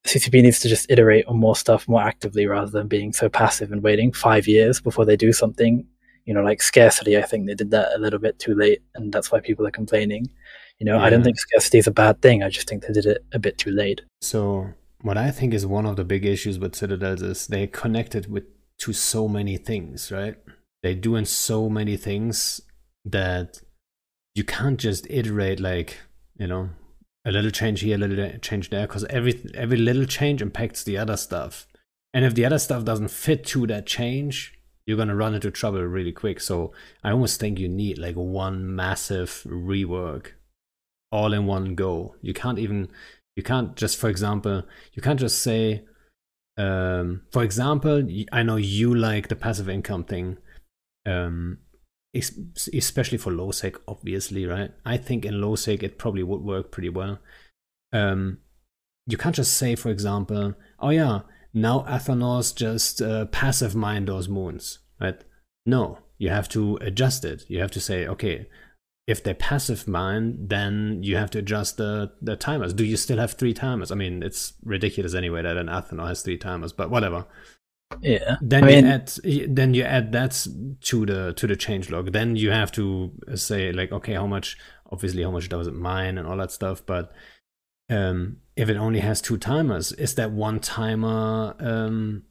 CCP needs to just iterate on more stuff more actively rather than being so passive and waiting five years before they do something. You know, like scarcity. I think they did that a little bit too late, and that's why people are complaining. You know, yeah. I don't think scarcity is a bad thing. I just think they did it a bit too late. So, what I think is one of the big issues with Citadels is they connected with to so many things, right? They're doing so many things that you can't just iterate like, you know, a little change here, a little change there, because every every little change impacts the other stuff. And if the other stuff doesn't fit to that change, you're gonna run into trouble really quick. So I almost think you need like one massive rework all in one go. You can't even you can't just for example you can't just say um, for example I know you like the passive income thing um, especially for low sec obviously right? I think in low sec it probably would work pretty well. Um, you can't just say for example oh yeah now Athanors just uh, passive mine those moons right? No you have to adjust it. You have to say okay if they're passive mine, then you have to adjust the, the timers. Do you still have three timers? I mean, it's ridiculous anyway that an Athanor has three timers, but whatever. Yeah. Then I mean, you add then you add that to the to the change log. Then you have to say like, okay, how much? Obviously, how much does it mine and all that stuff. But um, if it only has two timers, is that one timer? Um,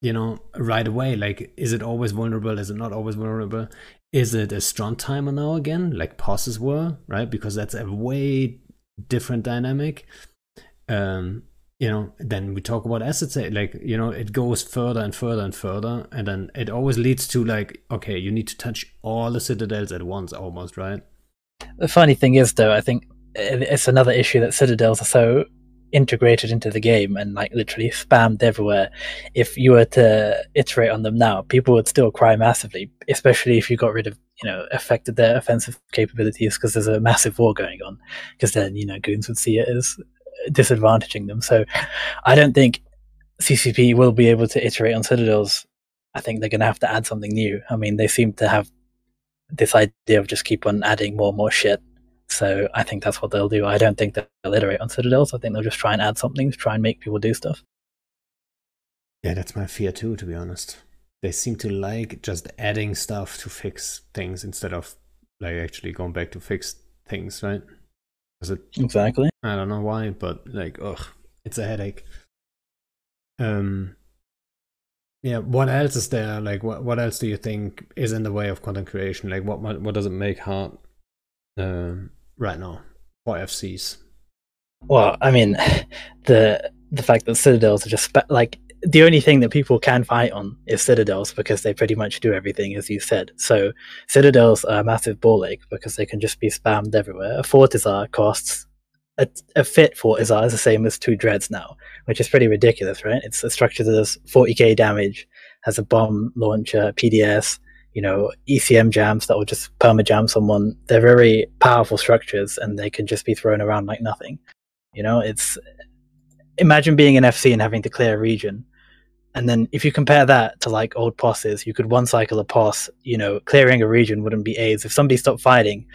you know, right away? Like, is it always vulnerable? Is it not always vulnerable? Is it a strong timer now again, like pauses were, right? Because that's a way different dynamic. Um, you know, then we talk about assets, like, you know, it goes further and further and further. And then it always leads to like, okay, you need to touch all the citadels at once almost, right? The funny thing is, though, I think it's another issue that citadels are so integrated into the game and like literally spammed everywhere. If you were to iterate on them now, people would still cry massively, especially if you got rid of, you know, affected their offensive capabilities because there's a massive war going on. Because then, you know, goons would see it as disadvantaging them. So I don't think CCP will be able to iterate on Citadels. I think they're going to have to add something new. I mean, they seem to have this idea of just keep on adding more and more shit so I think that's what they'll do. I don't think they'll iterate on Citadels. I think they'll just try and add something to try and make people do stuff. Yeah, that's my fear too, to be honest. They seem to like just adding stuff to fix things instead of like actually going back to fix things, right? Is It, exactly. I don't know why, but like, ugh, it's a headache. Um, yeah. What else is there? Like, what what else do you think is in the way of content creation? Like, what what does it make hard? Um, right now for FCs? Well, I mean, the the fact that Citadels are just like the only thing that people can fight on is citadels because they pretty much do everything as you said. So citadels are a massive ball ache because they can just be spammed everywhere. A fortizar costs a, a fit fortizar is the same as two dreads now, which is pretty ridiculous, right? It's a structure that does 40k damage, has a bomb launcher, PDS, you know, ECM jams that will just perma jam someone. They're very powerful structures and they can just be thrown around like nothing. You know, it's imagine being an FC and having to clear a region. And then if you compare that to like old POSes, you could one cycle a POS, you know, clearing a region wouldn't be AIDS. If somebody stopped fighting,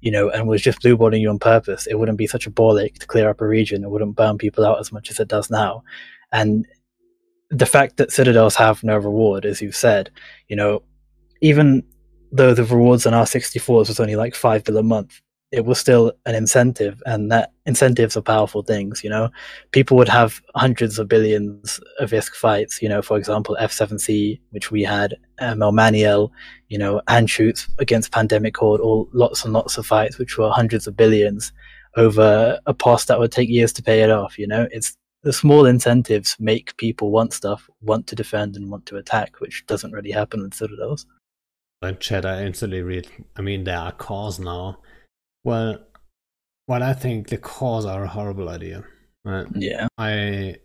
you know, and was just blue balling you on purpose, it wouldn't be such a ball to clear up a region. It wouldn't burn people out as much as it does now. And the fact that citadels have no reward, as you've said, you know, even though the rewards on R64s was only like five bill a month, it was still an incentive, and that incentives are powerful things. You know, people would have hundreds of billions of ISK fights. You know, for example, F7C, which we had, um, Elmaniel, you know, Anschutz against Pandemic Horde, all lots and lots of fights, which were hundreds of billions over a post that would take years to pay it off. You know, it's the small incentives make people want stuff, want to defend, and want to attack, which doesn't really happen with Citadels. But chat, I instantly read. I mean, there are cores now well, well, I think the cores are a horrible idea. Right? Yeah. I,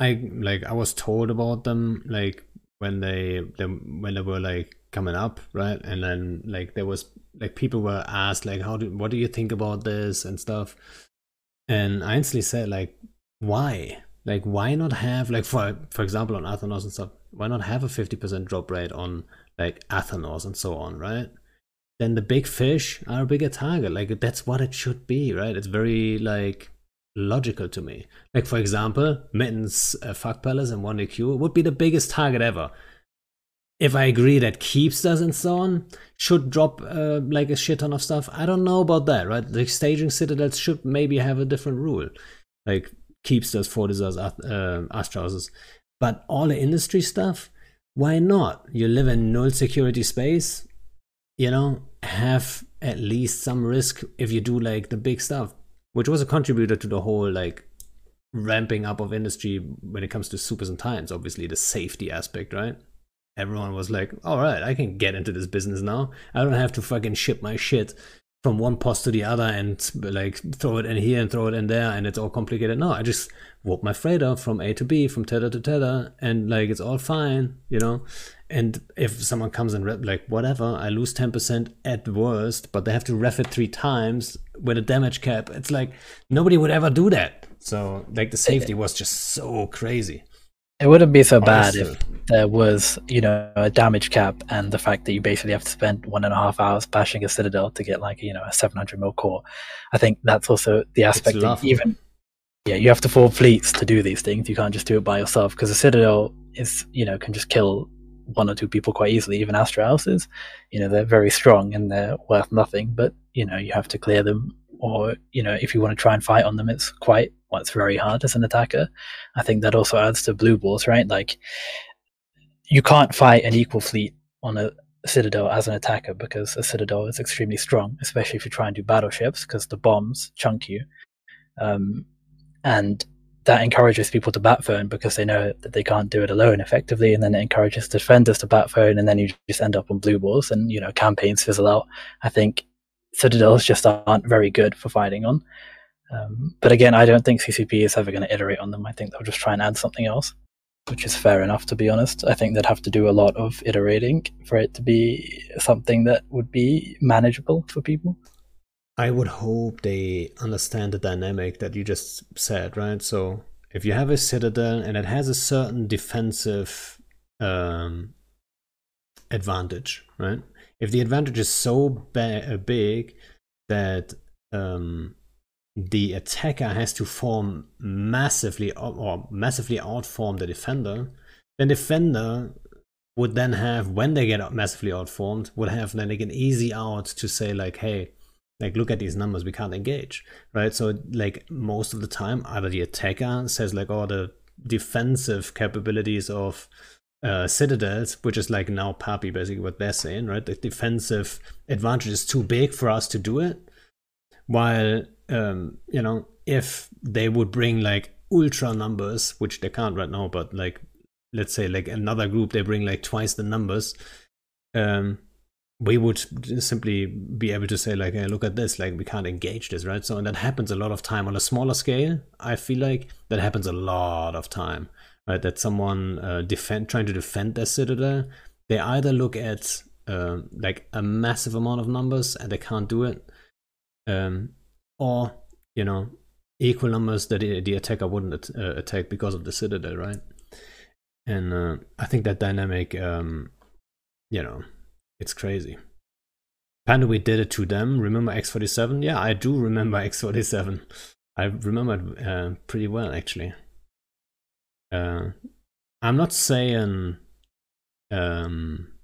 I like I was told about them like when they, they when they were like coming up, right? And then like there was like people were asked like how do what do you think about this and stuff, and I instantly said like why like why not have like for for example on Athanors and stuff why not have a fifty percent drop rate on like Athanors and so on, right? then the big fish are a bigger target. Like that's what it should be, right? It's very like logical to me. Like for example, Mittens uh, Fuck Palace and 1DQ would be the biggest target ever. If I agree that Keepstars and so on should drop uh, like a shit ton of stuff, I don't know about that, right? The staging citadels should maybe have a different rule, like Keepstars, Fortizars, uh, Astrahuses. But all the industry stuff, why not? You live in null security space you know, have at least some risk if you do like the big stuff, which was a contributor to the whole like ramping up of industry when it comes to supers and titans. Obviously, the safety aspect, right? Everyone was like, all right, I can get into this business now. I don't have to fucking ship my shit from one post to the other and like throw it in here and throw it in there and it's all complicated. No, I just warp my freighter from A to B, from tether to tether, and like it's all fine, you know. And if someone comes and rep, like whatever, I lose ten percent at worst, but they have to ref it three times with a damage cap. It's like nobody would ever do that. So like the safety was just so crazy. It wouldn't be so bad if there was, you know, a damage cap and the fact that you basically have to spend one and a half hours bashing a citadel to get like, you know, a 700 mil core. I think that's also the aspect that even, yeah, you have to form fleets to do these things. You can't just do it by yourself because a citadel is, you know, can just kill one or two people quite easily. Even Astrahuses, you know, they're very strong and they're worth nothing, but, you know, you have to clear them or, you know, if you want to try and fight on them, it's quite well, it's very hard as an attacker. I think that also adds to blue balls, right? Like you can't fight an equal fleet on a citadel as an attacker because a citadel is extremely strong, especially if you try and do battleships because the bombs chunk you. Um, and that encourages people to bat phone because they know that they can't do it alone effectively, and then it encourages defenders to bat phone, and then you just end up on blue balls, and you know campaigns fizzle out. I think citadels just aren't very good for fighting on. Um, but again, I don't think CCP is ever going to iterate on them. I think they'll just try and add something else, which is fair enough, to be honest. I think they'd have to do a lot of iterating for it to be something that would be manageable for people. I would hope they understand the dynamic that you just said, right? So if you have a citadel and it has a certain defensive um, advantage, right? If the advantage is so ba- big that um, the attacker has to form massively or massively outform the defender, then defender would then have when they get massively outformed would have then like an easy out to say like hey like look at these numbers we can't engage right? So like most of the time either the attacker says like oh the defensive capabilities of uh, citadels which is like now PAPI basically what they're saying right? The defensive advantage is too big for us to do it. While um, you know, if they would bring like ultra numbers, which they can't right now, but like let's say like another group they bring like twice the numbers um we would simply be able to say like hey, look at this like we can't engage this right? So and that happens a lot of time on a smaller scale i feel like. That happens a lot of time right that someone uh, defend trying to defend their citadel they either look at uh, like a massive amount of numbers and they can't do it um, or you know equal numbers that the, attacker wouldn't uh, attack because of the citadel right and uh, i think that dynamic um, you know it's crazy Panda, we did it to them. Remember X47? Yeah, I do remember X47. I remember it uh, pretty well, actually. Uh, I'm not saying um,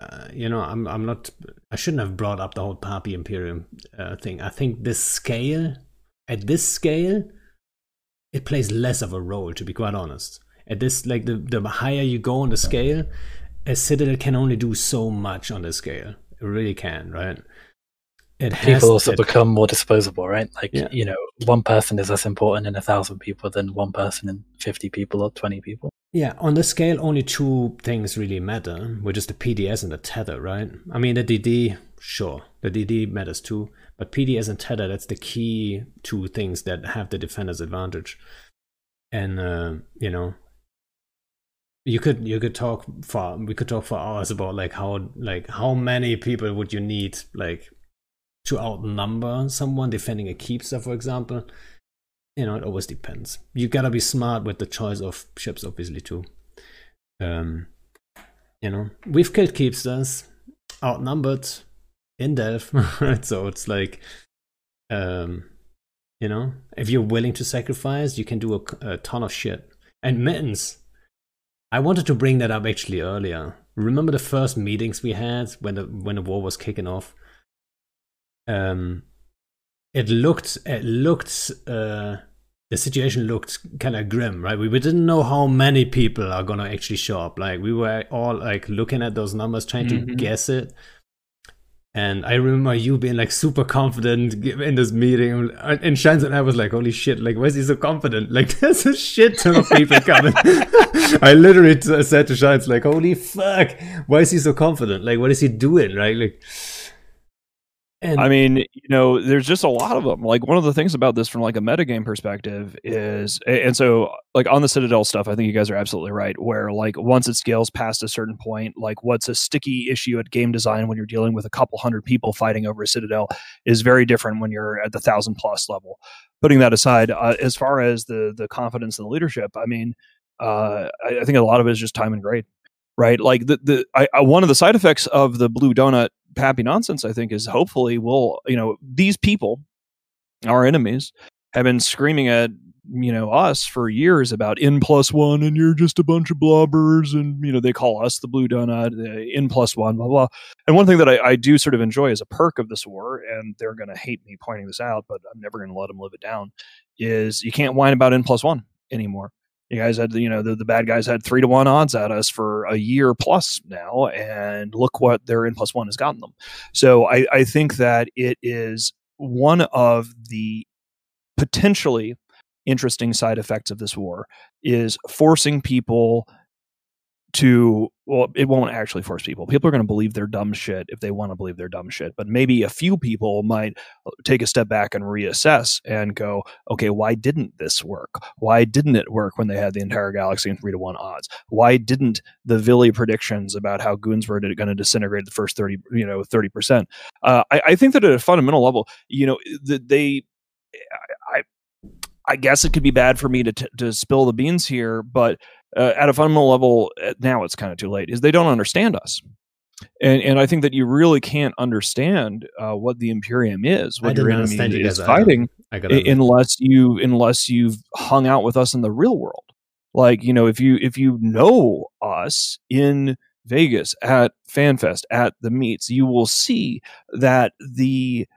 uh, you know, I'm I'm not. I shouldn't have brought up the whole PAPI Imperium uh, thing. I think this scale, at this scale, it plays less of a role. To be quite honest, at this like the the higher you go on the scale, a Citadel can only do so much on the scale. It really can, right? It people also it, become more disposable, right? Like yeah. you know, one person is less important in a thousand people than one person in fifty people or twenty people. Yeah, on the scale, only two things really matter, which is the PDS and the tether, right? I mean, the DD, sure, the DD matters too, but PDS and tether, that's the key two things that have the defender's advantage. And uh, you know, you could you could talk for we could talk for hours about like how like how many people would you need like to outnumber someone defending a keepstar, for example. You know, it always depends. You gotta be smart with the choice of ships, obviously, too. Um, you know, we've killed keepstars, outnumbered in right? So it's like, um, you know, if you're willing to sacrifice, you can do a, a ton of shit. And mittens, I wanted to bring that up actually earlier. Remember the first meetings we had when the when the war was kicking off? Um, it looked it looked uh, the situation looked kind of grim, right? We, we didn't know how many people are gonna actually show up. Like we were all like looking at those numbers, trying mm-hmm. to guess it. And I remember you being like super confident in this meeting. And Shines and I was like, holy shit, like, why is he so confident? Like, there's a shit ton of people coming. I literally said to Shines, like, holy fuck, why is he so confident? Like, what is he doing? Right? Like, and I mean, you know, there's just a lot of them. Like one of the things about this from like a metagame perspective is, and so like on the Citadel stuff, I think you guys are absolutely right. Where like once it scales past a certain point, like what's a sticky issue at game design when you're dealing with a couple hundred people fighting over a Citadel is very different when you're at the thousand plus level. Putting that aside, uh, as far as the the confidence and the leadership, I mean, uh, I, I think a lot of it is just time and grade right? Like the the I, I, one of the side effects of the blue donut happy nonsense, I think, is hopefully we'll, you know these people, our enemies, have been screaming at you know us for years about n plus one and you're just a bunch of blobbers and you know they call us the blue donut uh, n plus one blah blah. And one thing that I, I do sort of enjoy as a perk of this war and they're going to hate me pointing this out but i'm never going to let them live it down is you can't whine about n plus one anymore you guys had you know the, the bad guys had three to one odds at us for a year plus now and look what their n plus one has gotten them. So I, I think that it is one of the potentially interesting side effects of this war is forcing people to well it won't actually force people. People are going to believe they're dumb shit if they want to believe they're dumb shit but maybe a few people might uh, take a step back and reassess and go okay why didn't this work? Why didn't it work when they had the entire galaxy in 3 to 1 odds? Why didn't the Villy predictions about how goons were going to disintegrate the first 30 you know 30% uh, I, I, think that at a fundamental level you know they I, I guess it could be bad for me to, t- to spill the beans here, but uh, at a fundamental level, uh, now it's kind of too late, is they don't understand us. And, and I think that you really can't understand uh, what the Imperium is, what your enemy is fighting, unless you unless you've hung out with us in the real world. Like you know, if you if you know us in Vegas at FanFest at the meets, you will see that the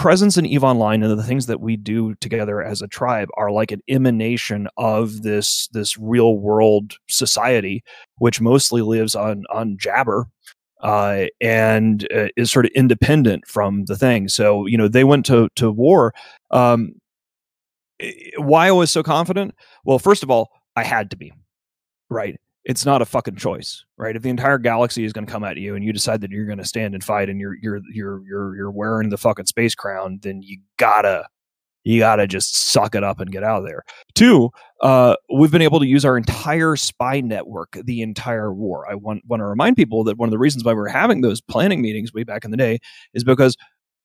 presence in Eve Online and the things that we do together as a tribe are like an emanation of this this real world society, which mostly lives on on Jabber. Uh, and uh, is sort of independent from the thing. So you know they went to to war. Um, why I was so confident? Well, first of all, I had to be right? It's not a fucking choice, right? If the entire galaxy is going to come at you and you decide that you're going to stand and fight and you're you're you're you're you're wearing the fucking space crown, then you gotta you gotta just suck it up and get out of there. Two, uh, we've been able to use our entire spy network the entire war. I want want to remind people that one of the reasons why we we're having those planning meetings way back in the day is because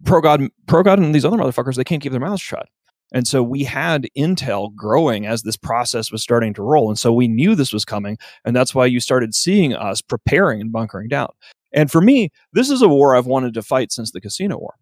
pro god pro god and these other motherfuckers they can't keep their mouths shut and so we had intel growing as this process was starting to roll. And so we knew this was coming and that's why you started seeing us preparing and bunkering down. And for me this is a war i've wanted to fight since the casino war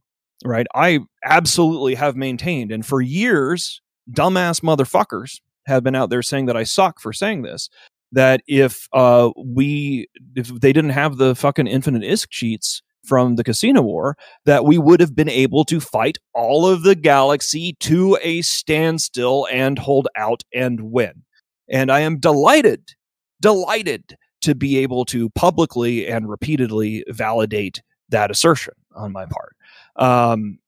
right? I absolutely have maintained and for years dumbass motherfuckers have been out there saying that i suck for saying this that if uh, we if they didn't have the fucking infinite ISK cheats from the casino war that we would have been able to fight all of the galaxy to a standstill and hold out and win. And I am delighted, delighted to be able to publicly and repeatedly validate that assertion on my part. Um,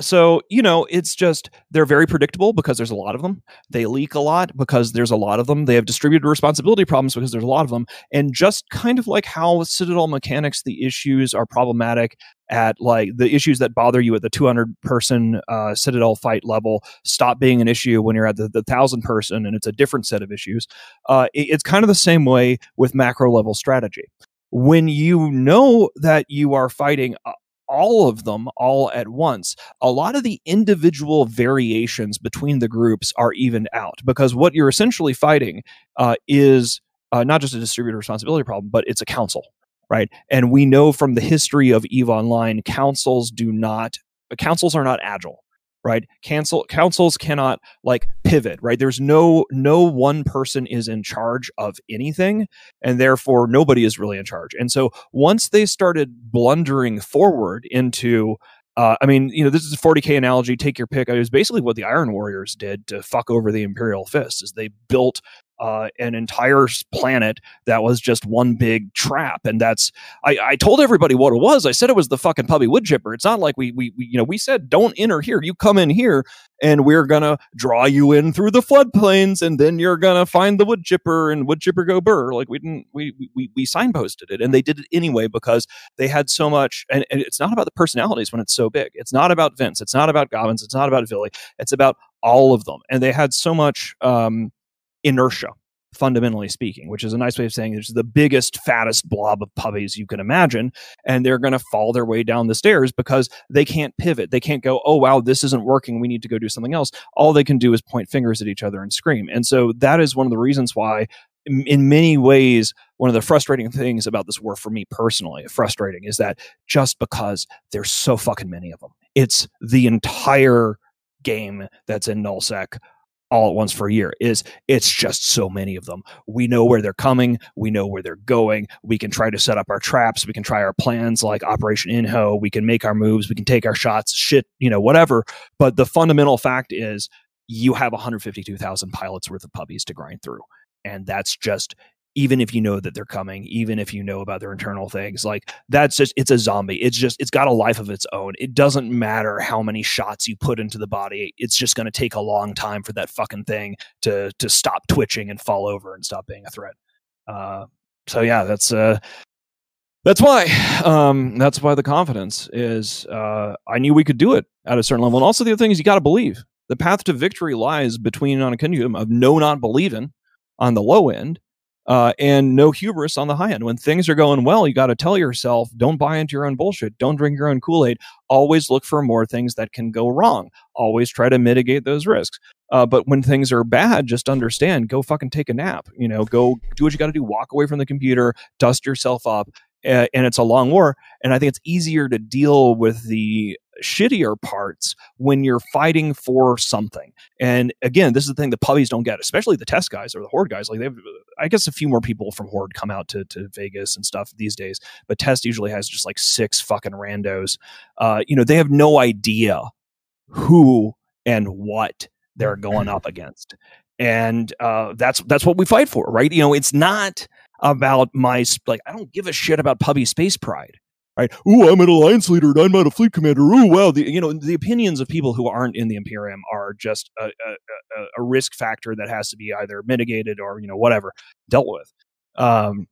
so you know it's just they're very predictable because there's a lot of them. They leak a lot because there's a lot of them. They have distributed responsibility problems because there's a lot of them. And just kind of like how with citadel mechanics the issues are problematic at like the issues that bother you at the 200 person uh, citadel fight level stop being an issue when you're at the, 1000 person and it's a different set of issues. Uh, it, it's kind of the same way with macro level strategy. When you know that you are fighting all of them all at once, a lot of the individual variations between the groups are evened out because what you're essentially fighting uh, is uh, not just a distributed responsibility problem, but it's a council, right? And we know from the history of EVE Online, councils do not, councils are not agile right cancel councils cannot like pivot right there's no no one person is in charge of anything and therefore nobody is really in charge and so once they started blundering forward into uh, I mean, you know, this is a 40k analogy. Take your pick. It was basically what the Iron Warriors did to fuck over the Imperial Fist. Is they built uh, an entire planet that was just one big trap. And that's I, I told everybody what it was. I said it was the fucking puppy wood chipper. It's not like we, we we you know we said don't enter here. You come in here, and we're gonna draw you in through the floodplains, and then you're gonna find the wood chipper and wood chipper go burr. Like we didn't we we we signposted it, and they did it anyway because they had so much. And, and it's not about the personalities when it's so big. It's not about Vince. It's not about Gobbins. It's not about Villy. It's about all of them, and they had so much. Um, inertia fundamentally speaking, which is a nice way of saying it's the biggest, fattest blob of puppies you can imagine. And they're going to fall their way down the stairs because they can't pivot. They can't go, oh, wow, this isn't working. We need to go do something else. All they can do is point fingers at each other and scream. And so that is one of the reasons why. In many ways, one of the frustrating things about this war for me personally, frustrating, is that just because there's so fucking many of them, it's the entire game that's in nullsec all at once for a year is it's just so many of them. We know where they're coming, we know where they're going. We can try to set up our traps, we can try our plans like Operation Inho, we can make our moves, we can take our shots, shit, you know, whatever. But the fundamental fact is you have 152,000 pilots worth of puppies to grind through. And that's just even if you know that they're coming, even if you know about their internal things, like that's just, it's a zombie. It's just, it's got a life of its own. It doesn't matter how many shots you put into the body. It's just going to take a long time for that fucking thing to, to stop twitching and fall over and stop being a threat. Uh, so yeah, that's, uh, that's why um, that's why the confidence is uh, i knew we could do it at a certain level and also the other thing is you got to believe the path to victory lies between on a continuum of no not believing on the low end uh, and no hubris on the high end. When things are going well, you got to tell yourself, don't buy into your own bullshit. Don't drink your own Kool Aid. Always look for more things that can go wrong. Always try to mitigate those risks. Uh, but when things are bad, just understand, go fucking take a nap. You know, go do what you got to do. Walk away from the computer, dust yourself up, uh, and it's a long war. And I think it's easier to deal with the shittier parts when you're fighting for something. And again, this is the thing the puppies don't get, especially the test guys or the horde guys. Like they have, I guess a few more people from horde come out to, to Vegas and stuff these days, but test usually has just like six fucking randos. Uh, you know, they have no idea who and what they're going up against. And uh, that's that's what we fight for, right? You know, it's not about my like I don't give a shit about puppy space pride right? Ooh, I'm an alliance leader and I'm not a fleet commander. Ooh, wow. The, you know, the opinions of people who aren't in the Imperium are just a, a, a risk factor that has to be either mitigated or, you know, whatever, dealt with. Um,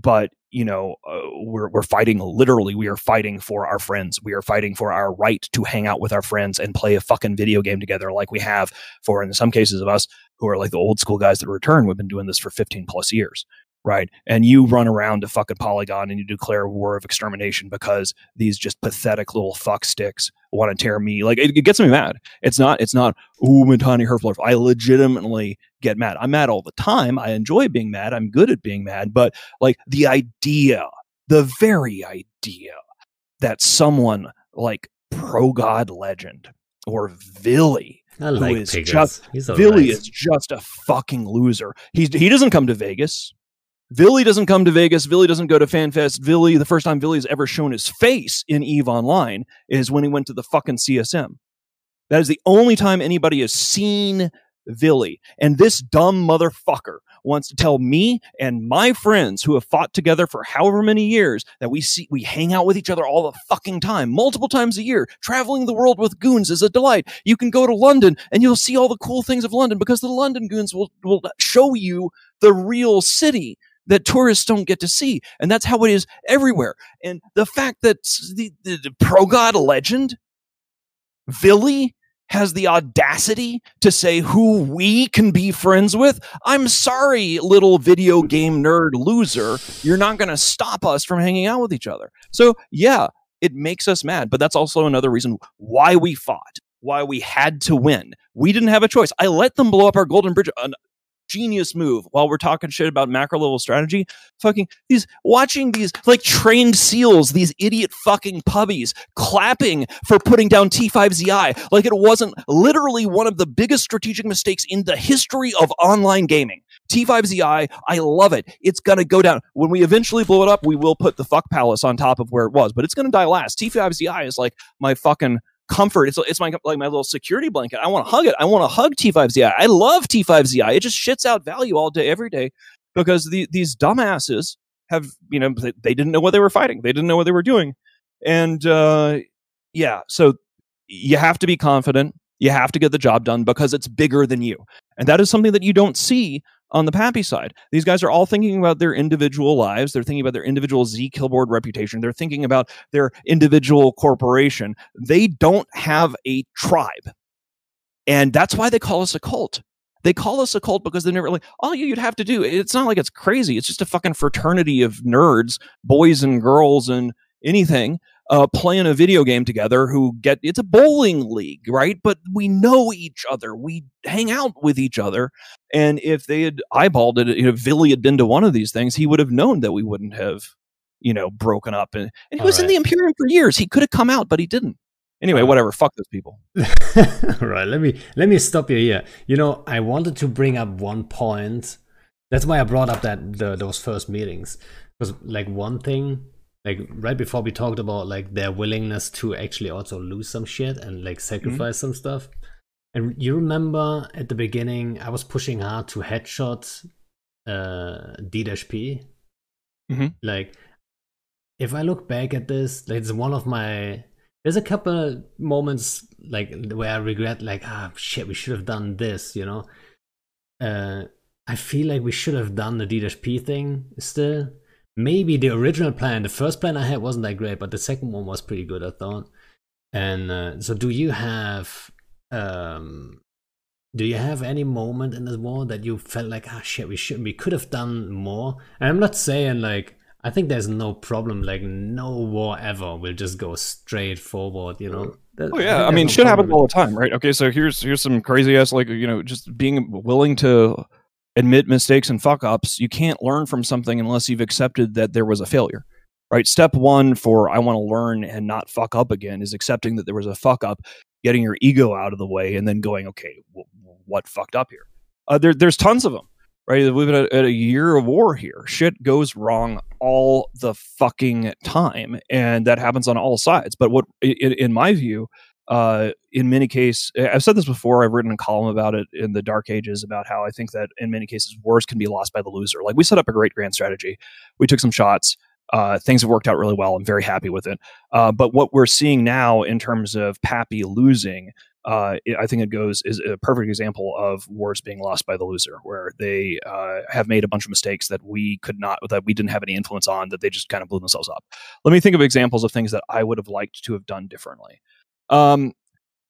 but you know uh, we're we're fighting literally we are fighting for our friends we are fighting for our right to hang out with our friends and play a fucking video game together like we have for in some cases of us who are like the old school guys that return we've been doing this for 15 plus years right? And you run around to fucking Polygon and you declare war of extermination because these just pathetic little fuck sticks want to tear me. Like it, it gets me mad. It's not. It's not. Ooh, Mittani Herfler. I legitimately get mad. I'm mad all the time. I enjoy being mad. I'm good at being mad. But like the idea, the very idea that someone like Pro God Legend or Villy I like who is just Billy alright. is just a fucking loser. He's he doesn't come to Vegas. Villy doesn't come to Vegas. Villy doesn't go to FanFest. Villy, the first time Villy's ever shown his face in Eve Online is when he went to the fucking CSM. That is the only time anybody has seen Villy. And this dumb motherfucker wants to tell me and my friends who have fought together for however many years that we see we hang out with each other all the fucking time, multiple times a year. Traveling the world with goons is a delight. You can go to London and you'll see all the cool things of London because the London goons will, will show you the real city that tourists don't get to see. And that's how it is everywhere. And the fact that the, the, the pro god legend, Villy, has the audacity to say who we can be friends with. I'm sorry, little video game nerd loser. You're not going to stop us from hanging out with each other. So, yeah, it makes us mad. But that's also another reason why we fought, why we had to win. We didn't have a choice. I let them blow up our Golden Bridge. Genius move while we're talking shit about macro level strategy. Fucking these watching these like trained seals, these idiot fucking puppies clapping for putting down T5ZI like it wasn't literally one of the biggest strategic mistakes in the history of online gaming. T5ZI, I love it. It's going to go down. When we eventually blow it up, we will put the fuck palace on top of where it was, but it's going to die last. T5ZI is like my fucking comfort. It's, it's my like my little security blanket. I want to hug it. I want to hug T5ZI. I love T5ZI. It just shits out value all day, every day, because the, these dumbasses have you know they, they didn't know what they were fighting. They didn't know what they were doing, and uh, yeah, so you have to be confident. You have to get the job done because it's bigger than you, and that is something that you don't see on the PAPI side. These guys are all thinking about their individual lives. They're thinking about their individual zKillboard reputation. They're thinking about their individual corporation. They don't have a tribe. And that's why they call us a cult. They call us a cult because they're never like all you'd have to do. It's not like it's crazy. It's just a fucking fraternity of nerds, boys and girls, and anything uh, playing a video game together who get it's a bowling league, right? But we know each other. We hang out with each other. And if they had eyeballed it, you know, if Villy had been to one of these things, he would have known that we wouldn't have, you know, broken up. And, and he All was in the Imperium for years. He could have come out, but he didn't. Anyway, Uh, whatever. Fuck those people. right let me let me stop you here you know i wanted to bring up one point that's why i brought up that the, those first meetings because like one thing like right before we talked about like their willingness to actually also lose some shit and like sacrifice some stuff. And you remember at the beginning i was pushing hard to headshot uh d-p. Mhm. like if i look back at this like it's one of my there's a couple moments like where I regret like ah shit we should have done this you know? Uh I feel like we should have done the D-P thing still maybe the original plan the first plan I had wasn't that great but the second one was pretty good I thought and uh, so do you have um do you have any moment in this war that you felt like ah shit we should we could have done more and I'm not saying like I think there's no problem. Like no war ever will just go straight forward. You know. That- Oh yeah, I there's mean, no shit happens all the time, right? Okay, so here's here's some crazy ass like you know just being willing to admit mistakes and fuck ups. You can't learn from something unless you've accepted that there was a failure, right? Step one for I want to learn and not fuck up again is accepting that there was a fuck up, getting your ego out of the way, and then going, okay, w- what fucked up here? Uh, there, there's tons of them, right? We've been at, at a year of war here. Shit goes wrong all the fucking time, and that happens on all sides. But what, in, in my view, uh, in many cases, I've said this before. I've written a column about it in the Dark Ages about how I think that in many cases wars can be lost by the loser. Like we set up a great grand strategy, we took some shots, uh, things have worked out really well. I'm very happy with it. Uh, but what we're seeing now in terms of PAPI losing, uh, I think it goes is a perfect example of wars being lost by the loser, where they uh, have made a bunch of mistakes that we could not, that we didn't have any influence on, that they just kind of blew themselves up. Let me think of examples of things that I would have liked to have done differently. Um,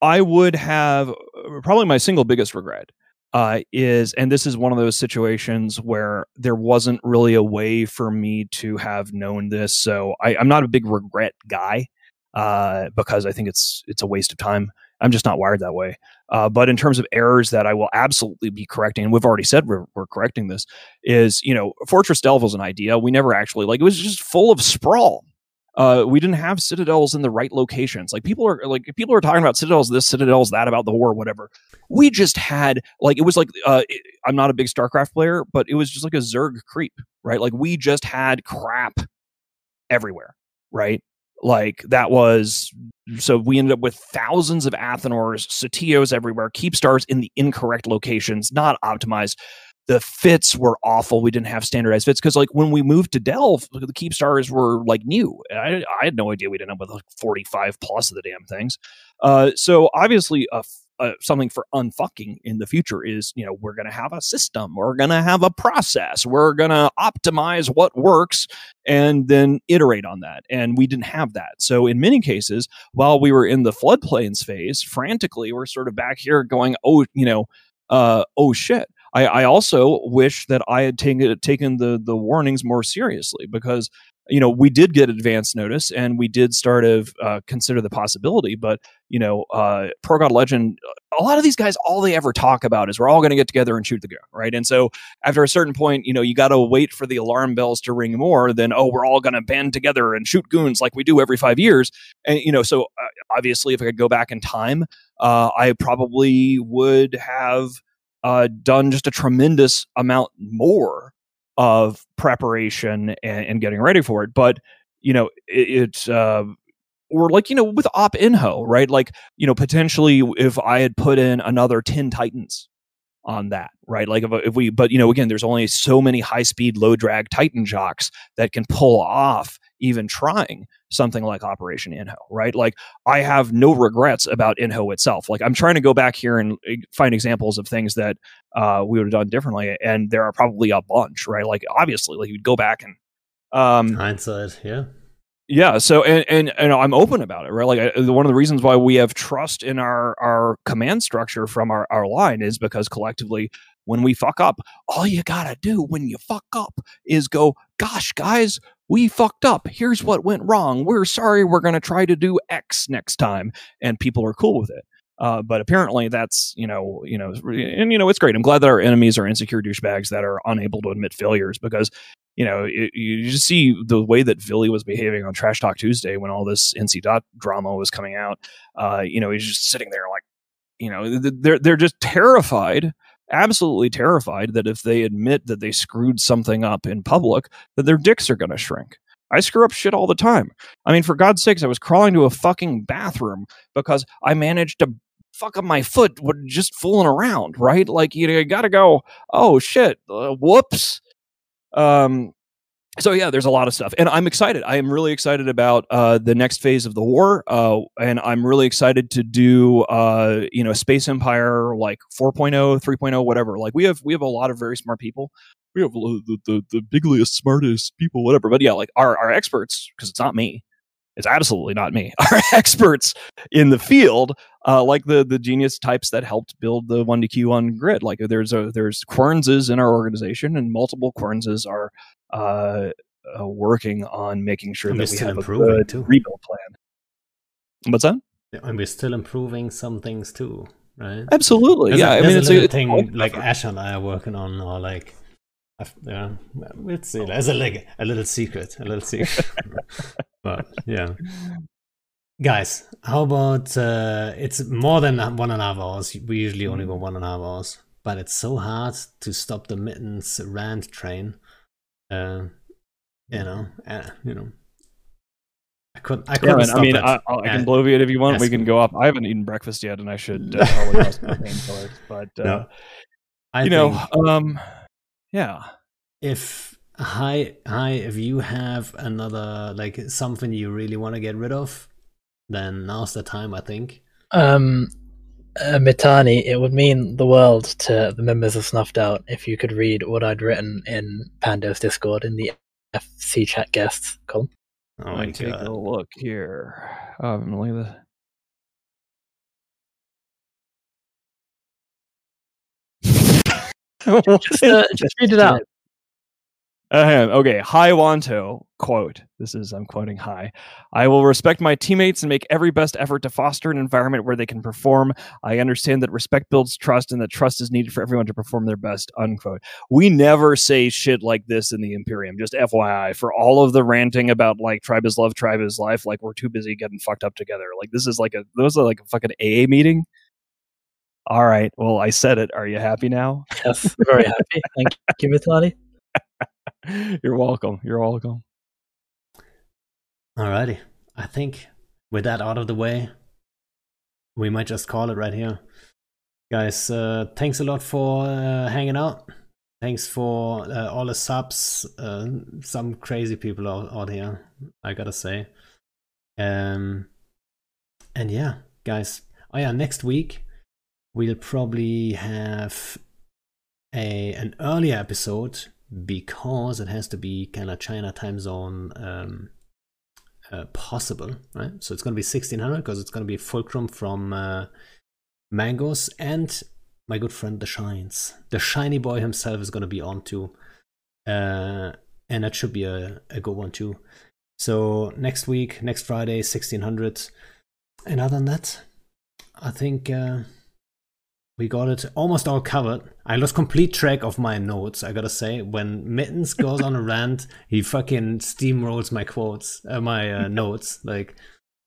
I would have uh, probably my single biggest regret uh, is, and this is one of those situations where there wasn't really a way for me to have known this. So I, am not a big regret guy uh, because I think it's it's a waste of time. I'm just not wired that way. Uh, but in terms of errors that I will absolutely be correcting, and we've already said we're, we're correcting this, is you know Fortress Delve was an idea we never actually like. It was just full of sprawl uh, we didn't have citadels in the right locations. Like people are like people are talking about citadels this, citadels that, about the war, whatever. We just had like it was like uh, it, I'm not a big StarCraft player, but it was just like a Zerg creep, right? Like we just had crap everywhere, right? Like that was so we ended up with thousands of Athanors, Sotiyos everywhere, Keepstars in the incorrect locations, not optimized the fits were awful. We didn't have standardized fits because, like, when we moved to Delve, the Keepstars were like new. I, I had no idea we'd end up with like 45 plus of the damn things. Uh, so, obviously, uh, something for unfucking in the future is, you know, we're going to have a system, we're going to have a process, we're going to optimize what works and then iterate on that. And we didn't have that. So, in many cases, while we were in the floodplains phase, frantically, we're sort of back here going, oh, you know, uh, oh shit I, I also wish that I had taken taken the the warnings more seriously because you know we did get advance notice and we did start to uh, consider the possibility but you know uh, Progodlegend a lot of these guys all they ever talk about is we're all going to get together and shoot the gun right? And so after a certain point you know you got to wait for the alarm bells to ring more than oh we're all going to band together and shoot goons like we do every five years. And you know so uh, obviously if i could go back in time uh, i probably would have uh, done just a tremendous amount more of preparation and, and getting ready for it. But you know, it, it uh, or like you know with op inho, right? Like you know, potentially if I had put in another ten titans on that, right? Like if, if we, but you know, again, there's only so many high speed, low drag Titan jocks that can pull off even trying something like Operation Inho, right? Like I have no regrets about Inho itself. Like I'm trying to go back here and eh, find examples of things that uh, we would have done differently, and there are probably a bunch, right? Like obviously, like you'd go back and um, hindsight, yeah. Yeah, so and, and and I'm open about it, right? Like I, one of the reasons why we have trust in our our command structure from our our line is because collectively when we fuck up, all you gotta do when you fuck up is go, gosh, guys, we fucked up. Here's what went wrong. We're sorry. We're going to try to do X next time. And people are cool with it. Uh, but apparently that's, you know, you know, and, you know, it's great. I'm glad that our enemies are insecure douchebags that are unable to admit failures because, you know, it, you just see the way that Villy was behaving on Trash Talk Tuesday when all this NC dot drama was coming out. Uh, you know, he's just sitting there like, you know, they're, they're just terrified absolutely terrified that if they admit that they screwed something up in public, that their dicks are going to shrink. I screw up shit all the time. I mean, for God's sakes, I was crawling to a fucking bathroom because I managed to fuck up my foot just fooling around, right? Like, you, know, you got to go, oh shit, uh, whoops. Um, so yeah, there's a lot of stuff, and I'm excited. I am really excited about uh, the next phase of the war, uh, and I'm really excited to do uh, you know Space Empire like 4.0, 3.0, whatever. Like we have we have a lot of very smart people. We have the the, the bigliest, smartest people, whatever. But yeah, like our our experts, because it's not me. It's absolutely not me. Our experts in the field, uh, like the the genius types that helped build the one DQ on grid. Like there's a there's Quernses in our organization, and multiple Quernses are uh, uh, working on making sure and that we have a good too. rebuild plan. What's that? And we're still improving some things too, right? Absolutely, there's yeah. A, I mean, it's a thing like Ash and I are working on, or like, yeah, we'll see. As a like a little secret, a little secret. but yeah, guys, how about uh, it's more than one and a half hours? We usually only go one and a half hours, but it's so hard to stop the mittens rant train uh, you know, uh, you know. I couldn't. I couldn't. Yeah, I mean, I, I, can blow it if you want. We can go up. I haven't eaten breakfast yet, and I should uh, But uh, no, I you know, um, yeah. If hi, hi. If you have another like something you really want to get rid of, then now's the time. I think. Um, uh, Mittani, it would mean the world to the members of Snuffed Out if you could read what I'd written in Pando's Discord in the FC chat guests column. Oh Let my me take god. a look here. Oh, I'm gonna leave the. Just, uh, just read it out. Ahem. Okay, Hi Wanto quote. This is I'm quoting Hi. I will respect my teammates and make every best effort to foster an environment where they can perform. I understand that respect builds trust and that trust is needed for everyone to perform their best. Unquote. We never say shit like this in the Imperium. Just FYI, for all of the ranting about like tribe is love, tribe is life, like we're too busy getting fucked up together. Like this is like a those are like a fucking AA meeting. All right. Well, I said it. Are you happy now? Yes, very happy. Thank you, Mittani. You're welcome. You're welcome. Alrighty. I think with that out of the way, we might just call it right here. Guys, uh, thanks a lot for uh, hanging out. Thanks for uh, all the subs. Uh, some crazy people out, out here, I gotta say. Um, and yeah, guys. Oh yeah, next week we'll probably have a an earlier episode because it has to be kind of China time zone um, uh, possible, right? So it's going to be 1600 because it's going to be Fulcrum from uh, Mangoes and my good friend The Shines. The shiny boy himself is going to be on too. Uh, and that should be a, a good one too. So next week, next Friday, 1600. And other than that, I think uh, we got it almost all covered. I lost complete track of my notes, I gotta say. When Mittens goes on a rant, he fucking steamrolls my quotes, uh, my uh, notes. Like,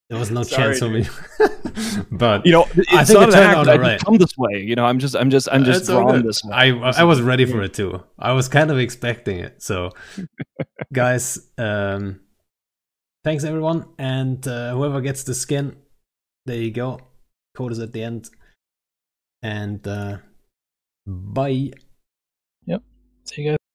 there was no Sorry, chance for me. but You know, I think it turned act. out I alright. come this way. You know, I'm just, I'm just, I'm just It's drawn this way. I I was ready for it too. I was kind of expecting it. So, guys, um, thanks everyone, and uh, whoever gets the skin, there you go. Code is at the end, and uh, bye. Yep. See you guys.